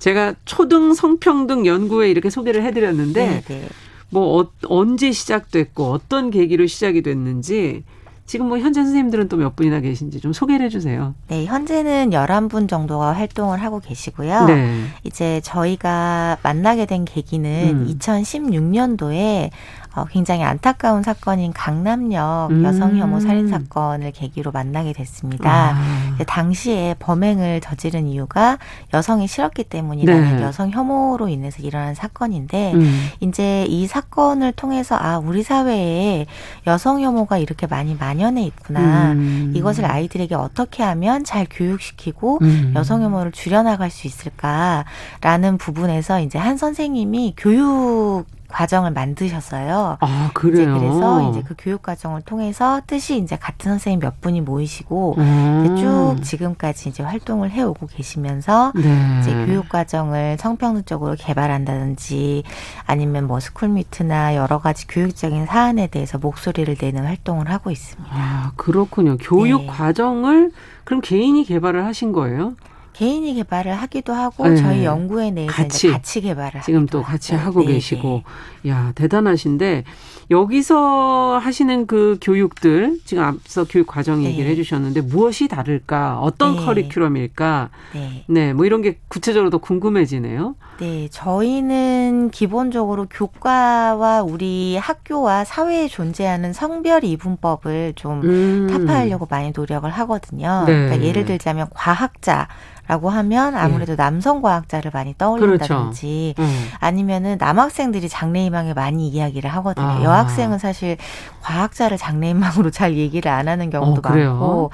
제가 초등 성평등 연구회 이렇게 소개를 해드렸는데 네, 네. 뭐 어, 언제 시작됐고 어떤 계기로 시작이 됐는지 지금 뭐 현재 선생님들은 또 몇 분이나 계신지 좀 소개를 해주세요. 네, 현재는 11분 정도가 활동을 하고 계시고요. 네. 이제 저희가 만나게 된 계기는 음. 2016년도에 어, 굉장히 안타까운 사건인 강남역 음. 여성 혐오 살인 사건을 계기로 만나게 됐습니다. 아. 당시에 범행을 저지른 이유가 여성이 싫었기 때문이라는 네. 여성 혐오로 인해서 일어난 사건인데 음. 이제 이 사건을 통해서 아 우리 사회에 여성 혐오가 이렇게 많이 만연해 있구나. 음. 이것을 아이들에게 어떻게 하면 잘 교육시키고 음. 여성 혐오를 줄여나갈 수 있을까라는 부분에서 이제 한 선생님이 교육 과정을 만드셨어요. 아, 그래요? 이제 그래서 이제 그 교육 과정을 통해서 뜻이 이제 같은 선생님 몇 분이 모이시고 음. 쭉 지금까지 이제 활동을 해 오고 계시면서 네. 이제 교육 과정을 성평등적으로 개발한다든지 아니면 뭐 스쿨미트나 여러 가지 교육적인 사안에 대해서 목소리를 내는 활동을 하고 있습니다. 아, 그렇군요. 교육 네. 과정을 그럼 개인이 개발을 하신 거예요? 개인이 개발을 하기도 하고 네. 저희 연구회 내에서 같이, 같이 개발을 지금 또 같이 하고 네, 계시고 네. 야 대단하신데 여기서 하시는 그 교육들 지금 앞서 교육 과정 네. 얘기를 해주셨는데 무엇이 다를까 어떤 네. 커리큘럼일까 네. 네. 뭐 이런 게 구체적으로 더 궁금해지네요. 네 저희는 기본적으로 교과와 우리 학교와 사회에 존재하는 성별 이분법을 좀 음. 타파하려고 많이 노력을 하거든요. 네. 그러니까 예를 들자면 과학자 라고 하면 아무래도 예. 남성 과학자를 많이 떠올린다든지 그렇죠. 음. 아니면은 남학생들이 장래희망에 많이 이야기를 하거든요. 아. 여학생은 사실 과학자를 장래희망으로 잘 얘기를 안 하는 경우도 어, 많고.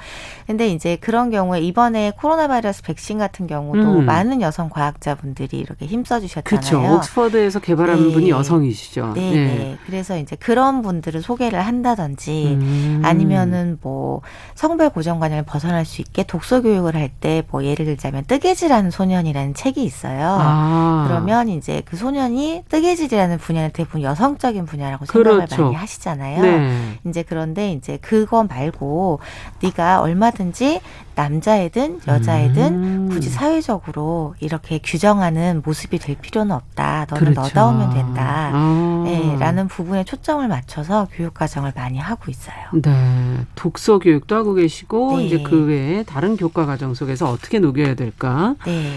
근데 이제 그런 경우에 이번에 코로나 바이러스 백신 같은 경우도 음. 많은 여성 과학자분들이 이렇게 힘써 주셨잖아요. 그렇죠. 옥스퍼드에서 개발한 네. 분이 여성이시죠. 네, 네. 네. 그래서 이제 그런 분들을 소개를 한다든지 음. 아니면은 뭐 성별 고정관념을 벗어날 수 있게 독서 교육을 할 때 뭐 예를 들 자면 뜨개질하는 소년이라는 책이 있어요. 아. 그러면 이제 그 소년이 뜨개질이라는 분야는 대부분 여성적인 분야라고 생각을 그렇죠. 많이 하시잖아요. 네. 이제 그런데 이제 그거 말고 네가 얼마든지 남자애든 여자애든 음. 굳이 사회적으로 이렇게 규정하는 모습이 될 필요는 없다. 너는 그렇죠. 너다우면 된다. 아. 네, 라는 부분에 초점을 맞춰서 교육 과정을 많이 하고 있어요. 네. 독서 교육도 하고 계시고 네. 이제 그 외에 다른 교과 과정 속에서 어떻게 녹여 야 될까? 네.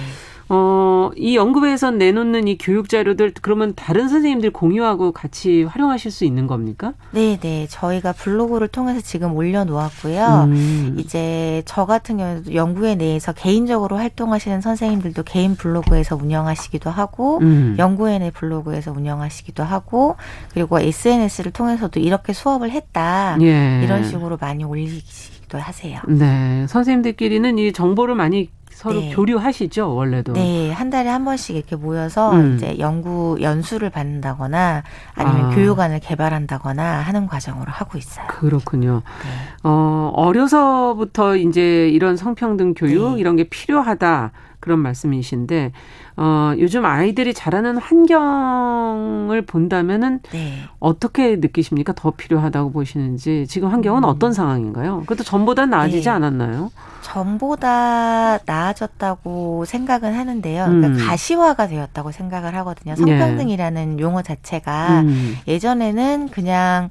어, 이 연구부에서 내놓는 이 교육 자료들 그러면 다른 선생님들 공유하고 같이 활용하실 수 있는 겁니까? 네, 네. 저희가 블로그를 통해서 지금 올려 놓았고요. 음. 이제 저 같은 경우도 연구회 내에서 개인적으로 활동하시는 선생님들도 개인 블로그에서 운영하시기도 하고 음. 연구회 내 블로그에서 운영하시기도 하고 그리고 SNS를 통해서도 이렇게 수업을 했다. 예. 이런 식으로 많이 올리기도 하세요. 네. 선생님들끼리는 이 정보를 많이 서로 네. 교류하시죠 원래도. 네, 한 달에 한 번씩 이렇게 모여서 음. 이제 연구 연수를 받는다거나 아니면 아. 교육안을 개발한다거나 하는 과정으로 하고 있어요. 그렇군요. 네. 어 어려서부터 이제 이런 성평등 교육 네. 이런 게 필요하다 그런 말씀이신데 어, 요즘 아이들이 자라는 환경을 본다면은 네. 어떻게 느끼십니까? 더 필요하다고 보시는지 지금 환경은 음. 어떤 상황인가요? 그것도 전보다 나아지지 네. 않았나요? 전보다 나아졌다고 생각은 하는데요. 그러니까 음. 가시화가 되었다고 생각을 하거든요. 성평등이라는 네. 용어 자체가 음. 예전에는 그냥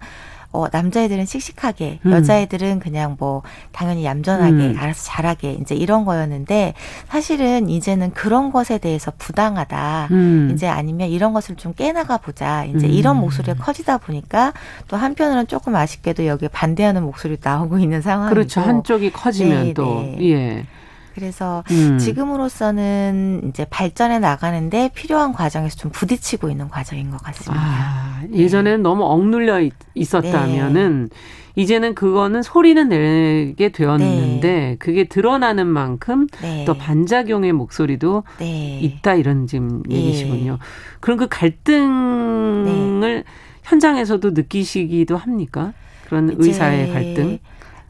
어, 남자애들은 씩씩하게, 음. 여자애들은 그냥 뭐, 당연히 얌전하게, 음. 알아서 잘하게, 이제 이런 거였는데, 사실은 이제는 그런 것에 대해서 부당하다, 음. 이제 아니면 이런 것을 좀 깨나가 보자, 이제 이런 음. 목소리가 커지다 보니까, 또 한편으로는 조금 아쉽게도 여기에 반대하는 목소리 나오고 있는 상황이고. 그렇죠. 한쪽이 커지면 네, 또, 네. 예. 그래서 음. 지금으로서는 이제 발전해 나가는데 필요한 과정에서 좀 부딪히고 있는 과정인 것 같습니다. 아, 예전에는 네. 너무 억눌려 있었다면은 네. 이제는 그거는 소리는 내게 되었는데 네. 그게 드러나는 만큼 네. 또 반작용의 목소리도 네. 있다 이런 지금 네. 얘기시군요. 그럼 그 갈등을 현장에서도 느끼시기도 합니까? 그런 의사의 갈등?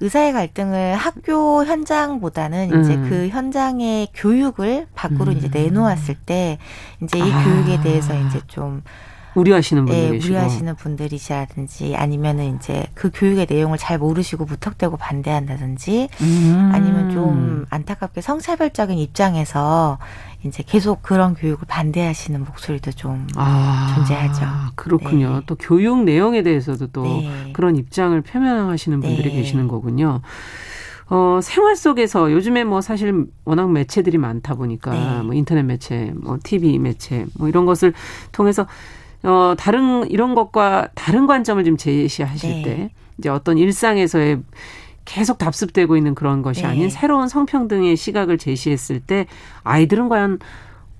의사의 갈등을 학교 현장보다는 음. 이제 그 현장의 교육을 밖으로 음. 이제 내놓았을 때 이제 이 아. 교육에 대해서 이제 좀 우려하시는 분들 네, 우려하시는 분들이시라든지 아니면은 이제 그 교육의 내용을 잘 모르시고 무턱대고 반대한다든지 음. 아니면 좀 안타깝게 성차별적인 입장에서 이제 계속 그런 교육을 반대하시는 목소리도 좀 아, 존재하죠. 그렇군요. 네. 또 교육 내용에 대해서도 또 네. 그런 입장을 표명하시는 분들이 네. 계시는 거군요. 어, 생활 속에서 요즘에 뭐 사실 워낙 매체들이 많다 보니까 네. 뭐 인터넷 매체, 뭐 TV 매체, 뭐 이런 것을 통해서 어, 다른 이런 것과 다른 관점을 좀 제시하실 네. 때 이제 어떤 일상에서의 계속 답습되고 있는 그런 것이 네. 아닌 새로운 성평등의 시각을 제시했을 때 아이들은 과연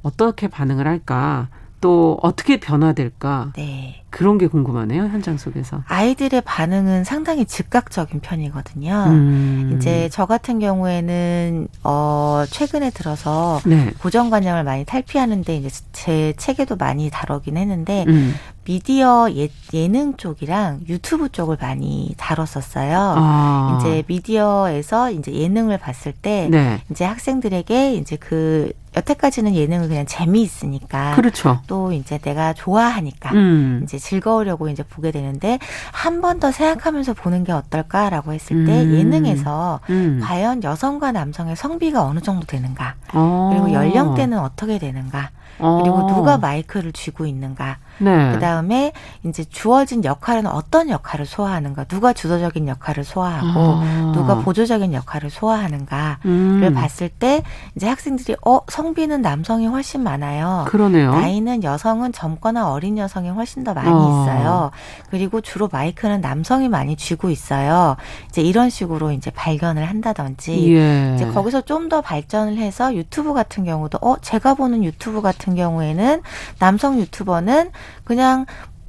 어떻게 반응을 할까? 또 어떻게 변화될까? 네. 그런 게 궁금하네요 현장 속에서 아이들의 반응은 상당히 즉각적인 편이거든요. 음. 이제 저 같은 경우에는 어 최근에 들어서 네. 고정관념을 많이 탈피하는데 이제 제 책에도 많이 다루긴 했는데 음. 미디어 예, 예능 쪽이랑 유튜브 쪽을 많이 다뤘었어요. 아. 이제 미디어에서 이제 예능을 봤을 때 네. 이제 학생들에게 이제 그 여태까지는 예능을 그냥 재미있으니까 그렇죠. 또 이제 내가 좋아하니까 음. 이제 즐거우려고 이제 보게 되는데 한 번 더 생각하면서 보는 게 어떨까라고 했을 때 음. 예능에서 음. 과연 여성과 남성의 성비가 어느 정도 되는가 어. 그리고 연령대는 어떻게 되는가 그리고 어. 누가 마이크를 쥐고 있는가. 네. 그 다음에 이제 주어진 역할은 어떤 역할을 소화하는가, 누가 주도적인 역할을 소화하고 아. 누가 보조적인 역할을 소화하는가를 음. 봤을 때 이제 학생들이 어 성, 성비는 남성이 훨씬 많아요. 그러네요. 나이는 여성은 젊거나 어린 여성이 훨씬 더 많이 어. 있어요. 그리고 주로 마이크는 남성이 많이 쥐고 있어요. 이제 이런 식으로 이제 발견을 한다든지 예. 이제 거기서 좀 더 발전을 해서 유튜브 같은 경우도 어 제가 보는 유튜브 같은 경우에는 남성 유튜버는 그냥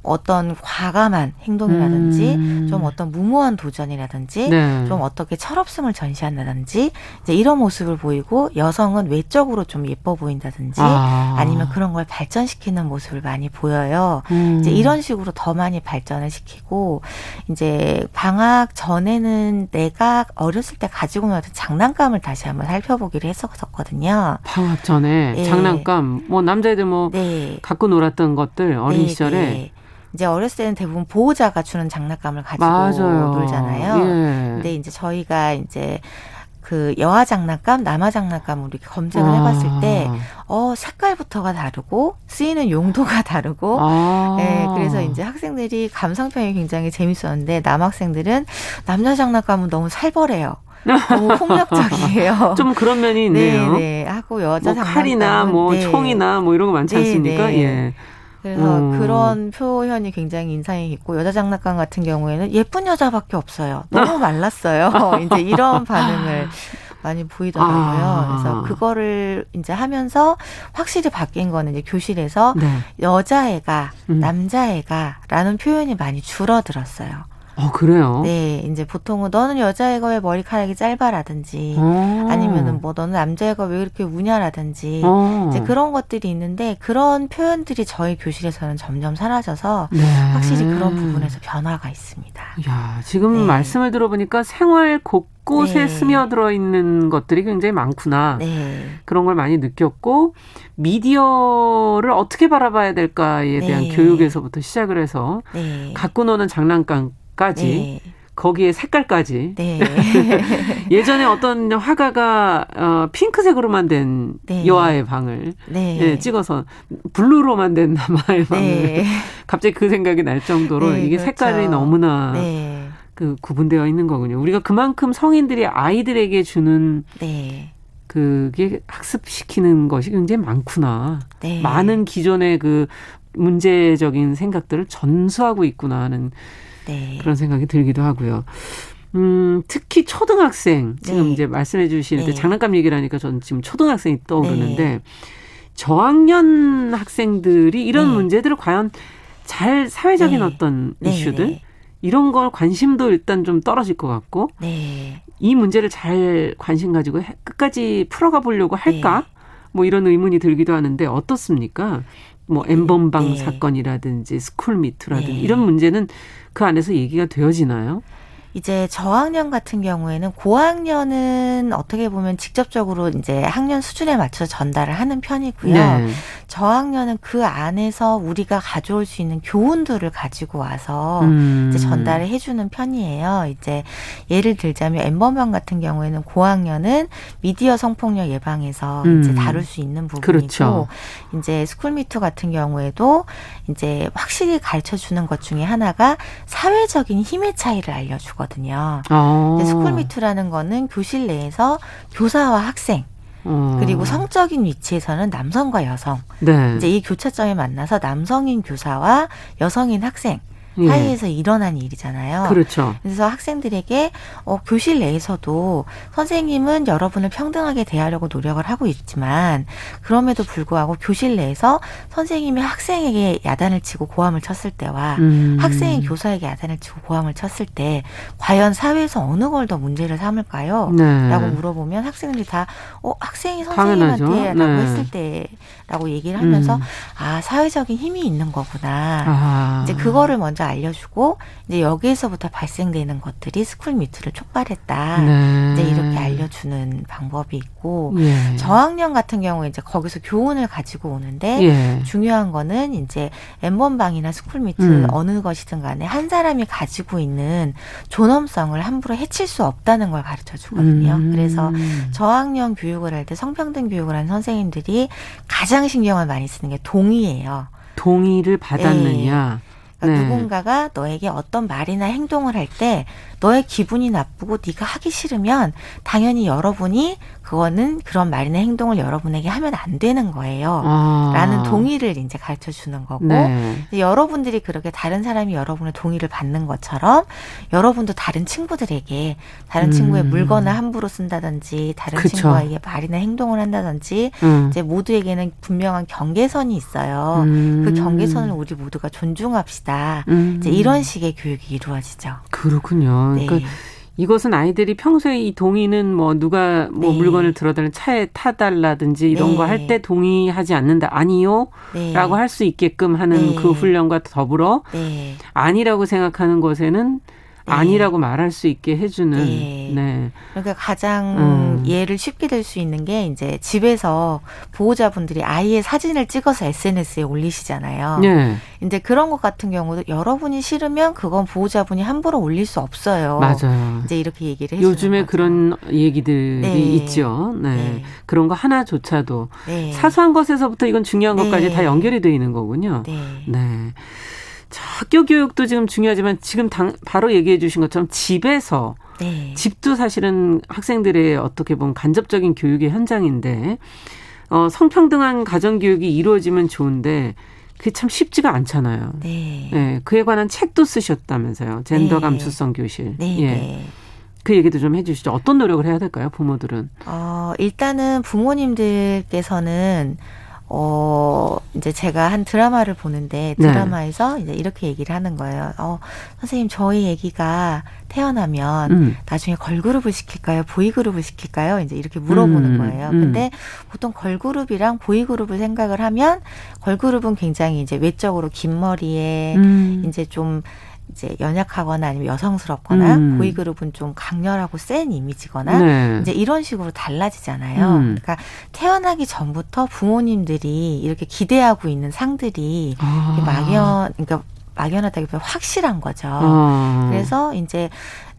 어떤 과감한 행동이라든지 음. 좀 어떤 무모한 도전이라든지 네. 좀 어떻게 철없음을 전시한다든지 이제 이런 모습을 보이고 여성은 외적으로 좀 예뻐 보인다든지 아. 니면 그런 걸 발전시키는 모습을 많이 보여요. 음. 이제 이런 식으로 더 많이 발전을 시키고 이제 방학 전에는 내가 어렸을 때 가지고 놀던 장난감을 다시 한번 살펴보기로 했었거든요. 방학 전에 네. 장난감 뭐 남자애들 뭐 네. 갖고 놀았던 것들 어린 네, 시절에 네. 이제 어렸을 때는 대부분 보호자가 주는 장난감을 가지고 맞아요. 놀잖아요. 예. 근데 이제 저희가 이제 그 여화 장난감, 남아 장난감을 이렇게 검색을 아. 해봤을 때, 어, 색깔부터가 다르고, 쓰이는 용도가 다르고, 아. 네, 그래서 이제 학생들이 감상평이 굉장히 재밌었는데, 남학생들은 남자 장난감은 너무 살벌해요. 너무 폭력적이에요. 좀 그런 면이 있네요. 네, 네. 하고 여자 뭐 칼이나 뭐 네. 총이나 뭐 이런 거 많지 네, 않습니까? 네. 예. 그래서 음. 그런 표현이 굉장히 인상이 깊고 여자 장난감 같은 경우에는 예쁜 여자밖에 없어요. 너무 말랐어요. 이제 이런 반응을 많이 보이더라고요. 아. 그래서 그거를 이제 하면서 확실히 바뀐 거는 이제 교실에서 네. 여자애가 음. 남자애가라는 표현이 많이 줄어들었어요. 어, 그래요? 네, 이제 보통은 너는 여자애가 왜 머리카락이 짧아라든지 어. 아니면은 뭐 너는 남자애가 왜 이렇게 우냐라든지 어. 이제 그런 것들이 있는데 그런 표현들이 저희 교실에서는 점점 사라져서 네. 확실히 그런 부분에서 변화가 있습니다. 야, 지금 네. 말씀을 들어보니까 생활 곳곳에 네. 스며들어 있는 것들이 굉장히 많구나. 네. 그런 걸 많이 느꼈고 미디어를 어떻게 바라봐야 될까에 대한 네. 교육에서부터 시작을 해서 네. 갖고 노는 장난감 까지 네. 거기에 색깔까지. 네. 예전에 어떤 화가가 어, 핑크색으로만 된 네. 여아의 방을 네. 네, 찍어서 블루로만 된 남아의 방을 네. 갑자기 그 생각이 날 정도로 네, 이게 그렇죠. 색깔이 너무나 네. 그 구분되어 있는 거군요. 우리가 그만큼 성인들이 아이들에게 주는 그게 학습시키는 것이 굉장히 많구나. 많은 기존의 그 문제적인 생각들을 전수하고 있구나 하는 네. 그런 생각이 들기도 하고요. 음, 특히 초등학생 지금 네. 이제 말씀해 주실 때 네. 장난감 얘기를 하니까 저는 지금 초등학생이 떠오르는데 네. 저학년 학생들이 이런 네. 문제들을 과연 잘 사회적인 어떤 이슈들 이런 걸 관심도 일단 좀 떨어질 것 같고 이 문제를 잘 관심 가지고 끝까지 풀어가 보려고 할까? 뭐 이런 의문이 들기도 하는데 어떻습니까? 뭐 엠번방 네. 사건이라든지 스쿨미투라든지 네. 이런 문제는 그 안에서 얘기가 되어지나요? 이제 저학년 같은 경우에는 고학년은 어떻게 보면 직접적으로 이제 학년 수준에 맞춰서 전달을 하는 편이고요. 네. 저학년은 그 안에서 우리가 가져올 수 있는 교훈들을 가지고 와서 음. 이제 전달을 해주는 편이에요. 이제 예를 들자면 엠버방 같은 경우에는 고학년은 미디어 성폭력 예방에서 음. 이제 다룰 수 있는 부분이고 그렇죠. 이제 스쿨미투 같은 경우에도 이제 확실히 가르쳐 주는 것 중에 하나가 사회적인 힘의 차이를 알려주거든요. 어. 스쿨미투라는 거는 교실 내에서 교사와 학생 어. 그리고 성적인 위치에서는 남성과 여성. 네. 이제 이 교차점에 만나서 남성인 교사와 여성인 학생 예. 사이에서 일어난 일이잖아요. 그렇죠. 그래서 학생들에게 어, 교실 내에서도 선생님은 여러분을 평등하게 대하려고 노력을 하고 있지만 그럼에도 불구하고 교실 내에서 선생님이 학생에게 야단을 치고 고함을 쳤을 때와 음. 학생이 교사에게 야단을 치고 고함을 쳤을 때 과연 사회에서 어느 걸 더 문제를 삼을까요? 네. 라고 물어보면 학생들이 다 어, 학생이 선생님한테 라고 네. 했을 때 라고 얘기를 하면서 음. 아 사회적인 힘이 있는 거구나. 아. 이제 그거를 먼저 알려주고 이제 여기에서부터 발생되는 것들이 스쿨 미투를 촉발했다. 네. 이제 이렇게 알려주는 방법이 있고 예. 저학년 같은 경우에 이제 거기서 교훈을 가지고 오는데 예. 중요한 거는 이제 N번방이나 스쿨 미투 음. 어느 것이든 간에 한 사람이 가지고 있는 존엄성을 함부로 해칠 수 없다는 걸 가르쳐 주거든요. 음. 그래서 저학년 교육을 할 때 성평등 교육을 한 선생님들이 가장 가장 신경을 많이 쓰는 게 동의예요. 동의를 받았느냐. 그러니까 네. 누군가가 너에게 어떤 말이나 행동을 할 때 너의 기분이 나쁘고 네가 하기 싫으면 당연히 여러분이 그거는 그런 말이나 행동을 여러분에게 하면 안 되는 거예요. 아. 라는 동의를 이제 가르쳐 주는 거고 네. 여러분들이 그렇게 다른 사람이 여러분의 동의를 받는 것처럼 여러분도 다른 친구들에게 다른 음. 친구의 물건을 함부로 쓴다든지 다른 그쵸. 친구에게 말이나 행동을 한다든지 음. 이제 모두에게는 분명한 경계선이 있어요. 음. 그 경계선을 우리 모두가 존중합시다. 음. 이제 이런 식의 교육이 이루어지죠. 그렇군요. 네. 그러니까 이것은 아이들이 평소에 이 동의는 뭐 누가 뭐 네. 물건을 들어달라는 차에 타달라든지 이런 네. 거할 때 동의하지 않는다 아니요 네. 라고 할수 있게끔 하는 네. 그 훈련과 더불어 네. 아니라고 생각하는 것에는 네. 아니라고 말할 수 있게 해주는. 네. 네. 그러니까 가장 음. 예를 쉽게 들 수 있는 게 이제 집에서 보호자분들이 아이의 사진을 찍어서 SNS에 올리시잖아요. 네. 이제 그런 것 같은 경우도 여러분이 싫으면 그건 보호자분이 함부로 올릴 수 없어요. 맞아요. 이제 이렇게 얘기를 해주는 요즘에 거죠. 그런 얘기들이 네. 있죠. 네. 네. 그런 거 하나조차도 네. 사소한 것에서부터 이건 중요한 것까지 다 연결이 되어 있는 거군요. 네. 학교 교육도 지금 중요하지만 지금 당, 바로 얘기해 주신 것처럼 집에서 네. 집도 사실은 학생들의 어떻게 보면 간접적인 교육의 현장인데 어, 성평등한 가정 교육이 이루어지면 좋은데 그게 참 쉽지가 않잖아요. 네. 네. 그에 관한 책도 쓰셨다면서요. 젠더 네. 감수성 교실. 네. 예. 네. 그 얘기도 좀 해주시죠. 어떤 노력을 해야 될까요, 부모들은? 어, 일단은 부모님들께서는 어, 이제 제가 한 드라마를 보는데 네. 드라마에서 네. 이제 이렇게 얘기를 하는 거예요. 어, 선생님, 저희 애기가 태어나면 음. 나중에 걸그룹을 시킬까요? 보이그룹을 시킬까요? 이제 이렇게 물어보는 음. 거예요. 음. 근데 보통 걸그룹이랑 보이그룹을 생각을 하면 걸그룹은 굉장히 이제 외적으로 긴 머리에 음. 이제 좀 이제 연약하거나 아니면 여성스럽거나 음. 보이 그룹은 좀 강렬하고 센 이미지거나 네. 이제 이런 식으로 달라지잖아요. 음. 그러니까 태어나기 전부터 부모님들이 이렇게 기대하고 있는 상들이 아. 막연 그러니까 막연하다기보다 확실한 거죠. 아. 그래서 이제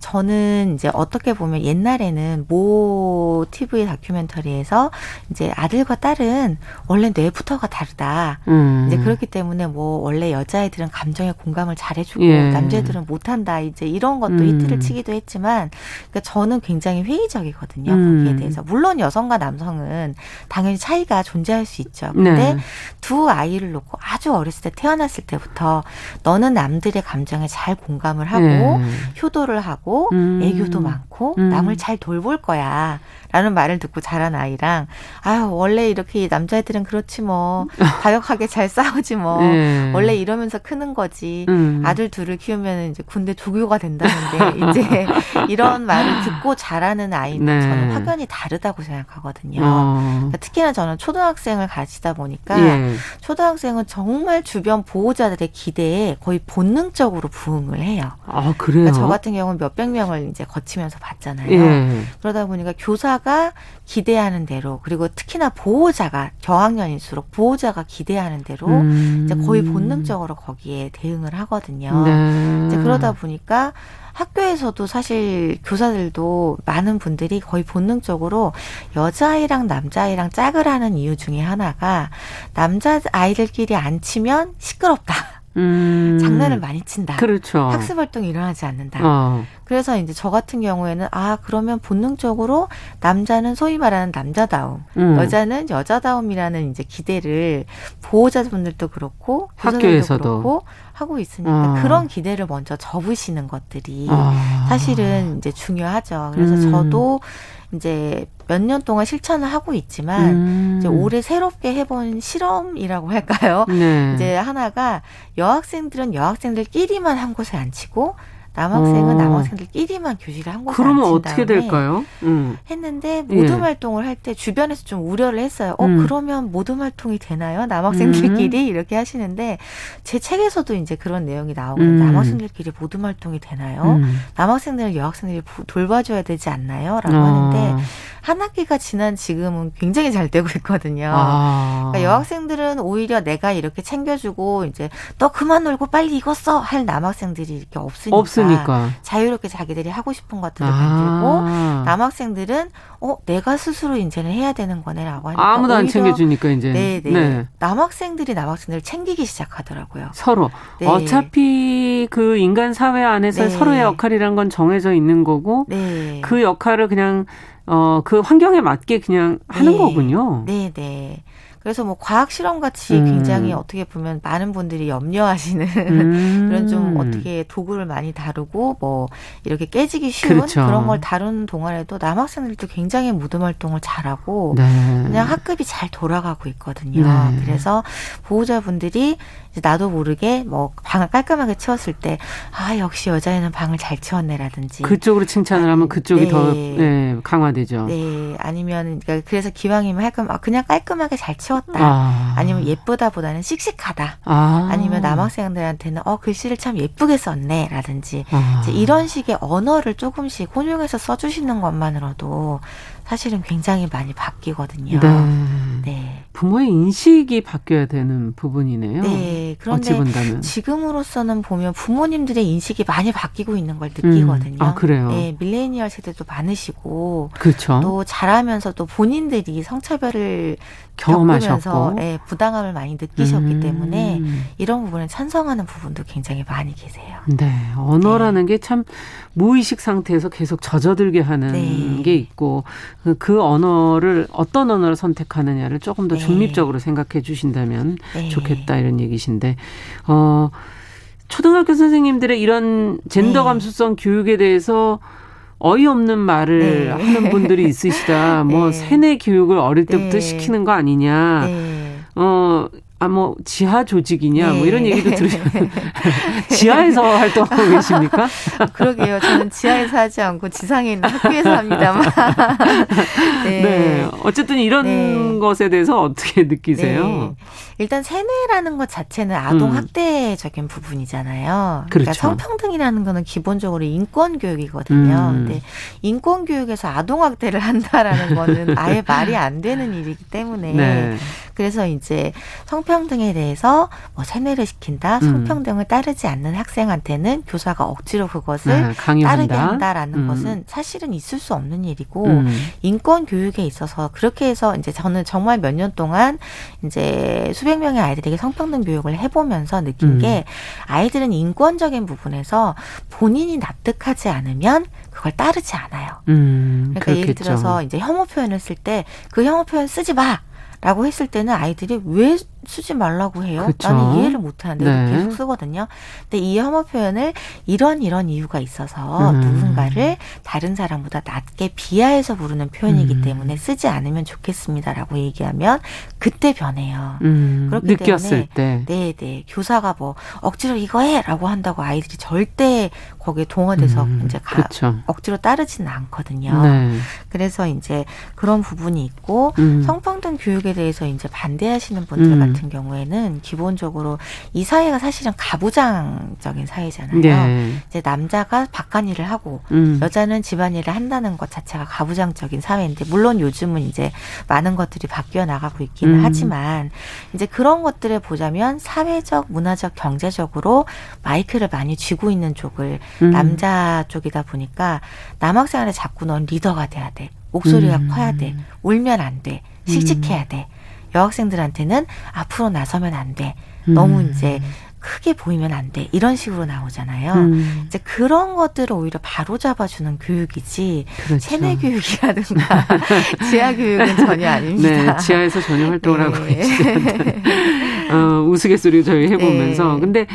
저는 이제 어떻게 보면 옛날에는 모 TV 다큐멘터리에서 이제 아들과 딸은 원래 뇌부터가 다르다. 음. 이제 그렇기 때문에 뭐 원래 여자애들은 감정에 공감을 잘해주고 예. 남자애들은 못한다. 이제 이런 것도 음. 히트를 치기도 했지만 그러니까 저는 굉장히 회의적이거든요. 음. 거기에 대해서 물론 여성과 남성은 당연히 차이가 존재할 수 있죠. 근데 네. 두 아이를 놓고 아주 어렸을 때 태어났을 때부터 너는 남들의 감정에 잘 공감을 하고 예. 효도를 하고 하고 음. 애교도 많고 음. 남을 잘 돌볼 거야. 라는 말을 듣고 자란 아이랑 아유 원래 이렇게 남자애들은 그렇지 뭐 다역하게 잘 싸우지 뭐 네. 원래 이러면서 크는 거지 음. 아들 둘을 키우면 이제 군대 조교가 된다는데 이제 이런 말을 듣고 자라는 아이는 네. 저는 확연히 다르다고 생각하거든요. 어. 그러니까 특히나 저는 초등학생을 가지다 보니까 예. 초등학생은 정말 주변 보호자들의 기대에 거의 본능적으로 부응을 해요. 아 그래요? 그러니까 저 같은 경우는 몇백 명을 이제 거치면서 봤잖아요. 예. 그러다 보니까 교사 보호자가 기대하는 대로 그리고 특히나 보호자가 저학년일수록 보호자가 기대하는 대로 음. 이제 거의 본능적으로 거기에 대응을 하거든요. 네. 이제 그러다 보니까 학교에서도 사실 교사들도 많은 분들이 거의 본능적으로 여자아이랑 남자아이랑 짝을 하는 이유 중에 하나가 남자 아이들끼리 안 치면 시끄럽다. 음. 장난을 많이 친다. 그렇죠. 학습 활동이 일어나지 않는다. 어. 그래서 이제 저 같은 경우에는 아 그러면 본능적으로 남자는 소위 말하는 남자다움, 음. 여자는 여자다움이라는 이제 기대를 보호자분들도 그렇고 학교에서도 그렇고 하고 있으니까 어. 그런 기대를 먼저 접으시는 것들이 어. 사실은 이제 중요하죠. 그래서 음. 저도 이제 몇 년 동안 실천을 하고 있지만 음. 이제 올해 새롭게 해본 실험이라고 할까요? 네. 이제 하나가 여학생들은 여학생들끼리만 한 곳에 앉히고 남학생은 어. 남학생들끼리만 교실을 한 곳에 그러면 어떻게 될까요? 음. 했는데 모둠 예. 활동을 할 때 주변에서 좀 우려를 했어요. 어 음. 그러면 모둠 활동이 되나요? 남학생들끼리 음. 이렇게 하시는데 제 책에서도 이제 그런 내용이 나오거든요. 음. 남학생들끼리 모둠 활동이 되나요? 음. 남학생들은 여학생들이 돌봐줘야 되지 않나요? 라고 어. 하는데 한 학기가 지난 지금은 굉장히 잘 되고 있거든요. 아. 그러니까 여학생들은 오히려 내가 이렇게 챙겨주고 이제 너 그만 놀고 빨리 이거 써 할 남학생들이 이렇게 없으니까, 없으니까. 자유롭게 자기들이 하고 싶은 것들을 아. 만들고 남학생들은 어 내가 스스로 이제는 해야 되는 거네라고 하니까 아무도 안 챙겨주니까 이제 네네 네. 네. 남학생들이 남학생들을 챙기기 시작하더라고요. 서로 네. 어차피 그 인간 사회 안에서 네. 서로의 역할이란 건 정해져 있는 거고 네. 그 역할을 그냥 어 그 환경에 맞게 그냥 하는 네. 거군요. 네네. 그래서 뭐 과학 실험 같이 음. 굉장히 어떻게 보면 많은 분들이 염려하시는 음. 그런 좀 어떻게 도구를 많이 다루고 뭐 이렇게 깨지기 쉬운 그렇죠. 그런 걸 다루는 동안에도 남학생들도 굉장히 무덤 활동을 잘하고 네. 그냥 학급이 잘 돌아가고 있거든요. 네. 그래서 보호자분들이 나도 모르게 뭐 방을 깔끔하게 치웠을 때 아 역시 여자애는 방을 잘 치웠네라든지 그쪽으로 칭찬을 하면 그쪽이 네. 더 네, 강화되죠. 네 아니면 그러니까 그래서 기왕이면 할거 아, 그냥 깔끔하게 잘 치웠다. 아. 니면 예쁘다보다는 씩씩하다. 아. 니면 남학생들한테는 어 글씨를 참 예쁘게 썼네라든지 아. 이런 식의 언어를 조금씩 혼용해서 써주시는 것만으로도 사실은 굉장히 많이 바뀌거든요. 네. 네. 부모의 인식이 바뀌어야 되는 부분이네요. 네. 그런데 지금으로서는 보면 부모님들의 인식이 많이 바뀌고 있는 걸 느끼거든요. 음. 아, 그래요? 네. 밀레니얼 세대도 많으시고 그렇죠. 또 자라면서도 본인들이 성차별을 경험하셨고 예, 부당함을 많이 느끼셨기 음. 때문에 이런 부분을 찬성하는 부분도 굉장히 많이 계세요. 네, 언어라는 네. 게참 무의식 상태에서 계속 젖어들게 하는 네. 게 있고 그, 그, 언어를 어떤 언어를 선택하느냐를 조금 더 네. 중립적으로 생각해 주신다면 네. 좋겠다 이런 얘기신데 어 초등학교 선생님들의 이런 젠더 네. 감수성 교육에 대해서 어이없는 말을 네. 하는 분들이 있으시다. 뭐 네. 세뇌 교육을 어릴 때부터 네. 시키는 거 아니냐. 네. 어, 아, 뭐, 지하 조직이냐, 뭐 이런 네. 얘기도 들으셨 지하에서 활동하고 계십니까? 그러게요. 저는 지하에서 하지 않고 지상에 있는 학교에서 합니다만. 네. 네. 어쨌든 이런 것에 대해서 어떻게 느끼세요? 일단 세뇌라는 것 자체는 아동 음. 학대적인 음. 부분이잖아요. 그러니까 그렇죠. 성평등이라는 거는 기본적으로 인권 교육이거든요. 음. 근데 인권 교육에서 아동 학대를 한다라는 거는 아예 말이 안 되는 일이기 때문에 네. 그래서 이제 성평등에 대해서 뭐 세뇌를 시킨다, 음. 성평등을 따르지 않는 학생한테는 교사가 억지로 그것을 네, 따르게 한다라는 음. 것은 사실은 있을 수 없는 일이고 음. 인권 교육에 있어서 그렇게 해서 이제 저는 정말 몇 년 동안 이제 수 수백 명의 아이들에게 성평등 교육을 해보면서 느낀 음. 게 아이들은 인권적인 부분에서 본인이 납득하지 않으면 그걸 따르지 않아요. 음, 그러니까 그렇겠죠. 예를 들어서 이제 혐오 표현을 쓸 때 그 혐오 표현 쓰지 마. 라고 했을 때는 아이들이 왜 쓰지 말라고 해요? 그쵸? 나는 이해를 못하는데 네. 계속 쓰거든요. 근데 이 혐오 표현을 이런 이런 이유가 있어서 음. 누군가를 다른 사람보다 낮게 비하해서 부르는 표현이기 음. 때문에 쓰지 않으면 좋겠습니다라고 얘기하면 그때 변해요. 음. 그렇기 느꼈을 때문에 때. 네네 교사가 뭐 억지로 이거 해라고 한다고 아이들이 절대 거기에 동화돼서 음. 이제 가, 억지로 따르지는 않거든요. 네. 그래서 이제 그런 부분이 있고 음. 성평등 교육에 대해서 이제 반대하시는 분들 음. 같은 같은 경우에는 기본적으로 이 사회가 사실은 가부장적인 사회잖아요. 네. 이제 남자가 바깥 일을 하고 음. 여자는 집안 일을 한다는 것 자체가 가부장적인 사회인데 물론 요즘은 이제 많은 것들이 바뀌어 나가고 있기는 음. 하지만 이제 그런 것들을 보자면 사회적, 문화적, 경제적으로 마이크를 많이 쥐고 있는 쪽을 음. 남자 쪽이다 보니까 남학생한테 자꾸 넌 리더가 돼야 돼. 목소리가 음. 커야 돼. 울면 안 돼. 씩씩해야 돼. 여학생들한테는 앞으로 나서면 안 돼. 너무 음. 이제 크게 보이면 안 돼. 이런 식으로 나오잖아요. 음. 이제 그런 것들을 오히려 바로 잡아주는 교육이지 그렇죠. 세뇌 교육이라든가 지하 교육은 전혀 아닙니다. 네, 지하에서 전혀 활동을 네. 하고 있지 어, 우스갯소리 저희 해보면서. 네. 근데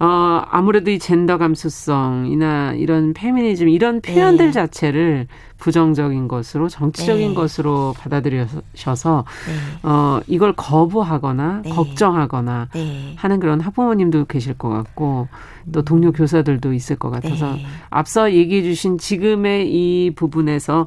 어, 아무래도 이 젠더 감수성이나 이런 페미니즘 이런 표현들 네. 자체를 부정적인 것으로 정치적인 네. 것으로 받아들여셔서 네. 어, 이걸 거부하거나 네. 걱정하거나 네. 하는 그런 학부모님도 계실 것 같고 또 동료 교사들도 있을 것 같아서 네. 앞서 얘기해 주신 지금의 이 부분에서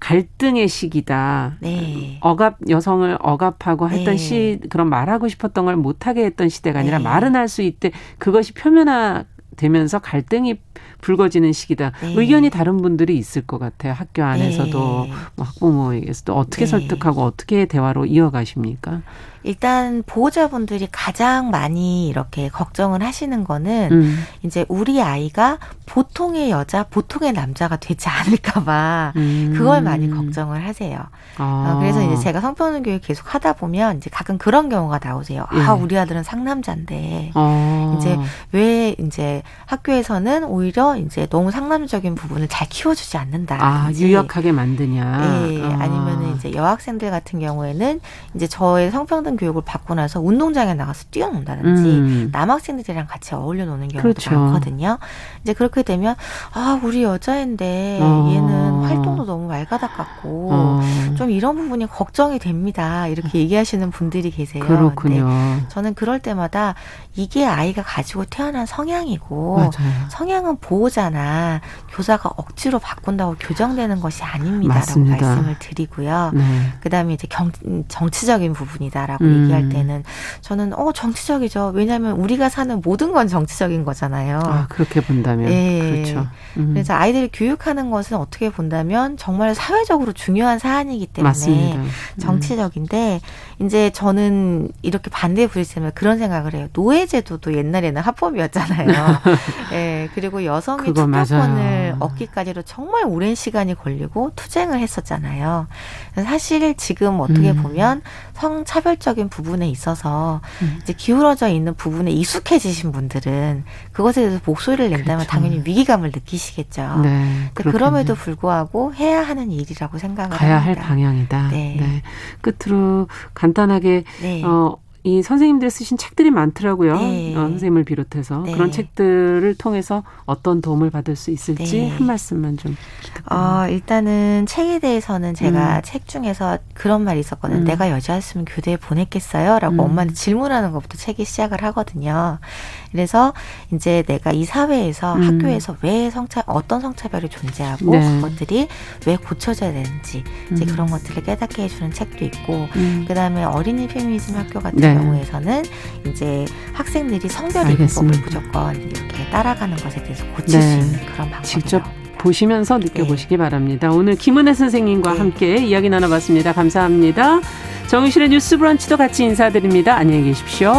갈등의 시기다. 네. 억압 여성을 억압하고 했던 네. 시 그런 말하고 싶었던 걸 못하게 했던 시대가 아니라 네. 말은 할 수 있대 그것이 표면화 되면서 갈등이 불거지는 시기다. 네. 의견이 다른 분들이 있을 것 같아요. 학교 안에서도 네. 뭐 학부모에게서도 어떻게 네. 설득하고 어떻게 대화로 이어가십니까? 일단 보호자분들이 가장 많이 이렇게 걱정을 하시는 거는 음. 이제 우리 아이가 보통의 여자, 보통의 남자가 되지 않을까봐 음. 그걸 많이 걱정을 하세요. 아. 어, 그래서 이제 제가 성평등 교육 계속 하다 보면 이제 가끔 그런 경우가 나오세요. 아, 예. 아, 우리 아들은 상남자인데 아. 이제 왜 이제 학교에서는 오히려 이제 너무 상남적인 부분을 잘 키워주지 않는다. 아, 유력하게 만드냐. 예, 아. 아니면은 이제 여학생들 같은 경우에는 이제 저의 성평등 교육을 받고 나서 운동장에 나가서 뛰어논다든지 음. 남학생들이랑 같이 어울려 노는 경우도 그렇죠. 많거든요. 이제 그렇게 되면 아, 우리 여자인데 어. 얘는 활동도 너무 말가닥 같고 어. 좀 이런 부분이 걱정이 됩니다. 이렇게 얘기하시는 분들이 계세요. 그렇군요. 저는 그럴 때마다 이게 아이가 가지고 태어난 성향이고 맞아요. 성향은 보호자나 교사가 억지로 바꾼다고 교정되는 것이 아닙니다라고 맞습니다. 말씀을 드리고요. 네. 그다음에 이제 경, 정치적인 부분이다라고 음. 얘기할 때는 저는 어 정치적이죠. 왜냐하면 우리가 사는 모든 건 정치적인 거잖아요. 아 그렇게 본다면 네. 그렇죠. 음. 그래서 아이들을 교육하는 것은 어떻게 본다면 정말 사회적으로 중요한 사안이기 때문에 맞습니다. 음. 정치적인데 음. 이제 저는 이렇게 반대에 부딪히면 그런 생각을 해요. 노예 제도도 옛날에는 합법이었잖아요. 예. 네, 그리고 여성이 투표권을 얻기까지로 정말 오랜 시간이 걸리고 투쟁을 했었잖아요. 사실 지금 어떻게 음. 보면 성차별적인 부분에 있어서 음. 이제 기울어져 있는 부분에 익숙해지신 분들은 그것에 대해서 목소리를 낸다면 그렇죠. 당연히 위기감을 느끼시겠죠. 네, 그럼에도 불구하고 해야 하는 일이라고 생각을 가야 합니다. 할 방향이다. 네. 네. 끝으로 간단하게 네. 어, 이 선생님들 쓰신 책들이 많더라고요. 네. 어, 선생님을 비롯해서 네. 그런 책들을 통해서 어떤 도움을 받을 수 있을지 네. 한 말씀만 좀. 어, 일단은 책에 대해서는 제가 음. 책 중에서 그런 말이 있었거든요. 음. 내가 여자였으면 교대에 보냈겠어요?라고 음. 엄마한테 질문하는 것부터 책이 시작을 하거든요. 그래서 이제 내가 이 사회에서 음. 학교에서 왜 성차 어떤 성차별이 존재하고 네. 그것들이 왜 고쳐져야 되는지 이제 음. 그런 것들을 깨닫게 해주는 책도 있고 음. 그다음에 어린이 페미니즘 학교 같은 네. 경우에서는 이제 학생들이 성별 인법을 무조건 이렇게 따라가는 것에 대해서 고칠 네. 수 있는 그런 방법이 직접 보시면서 느껴보시기 네. 바랍니다. 오늘 김은혜 선생님과 네. 함께 이야기 나눠봤습니다. 감사합니다. 정유실의 뉴스 브런치도 같이 인사드립니다. 안녕히 계십시오.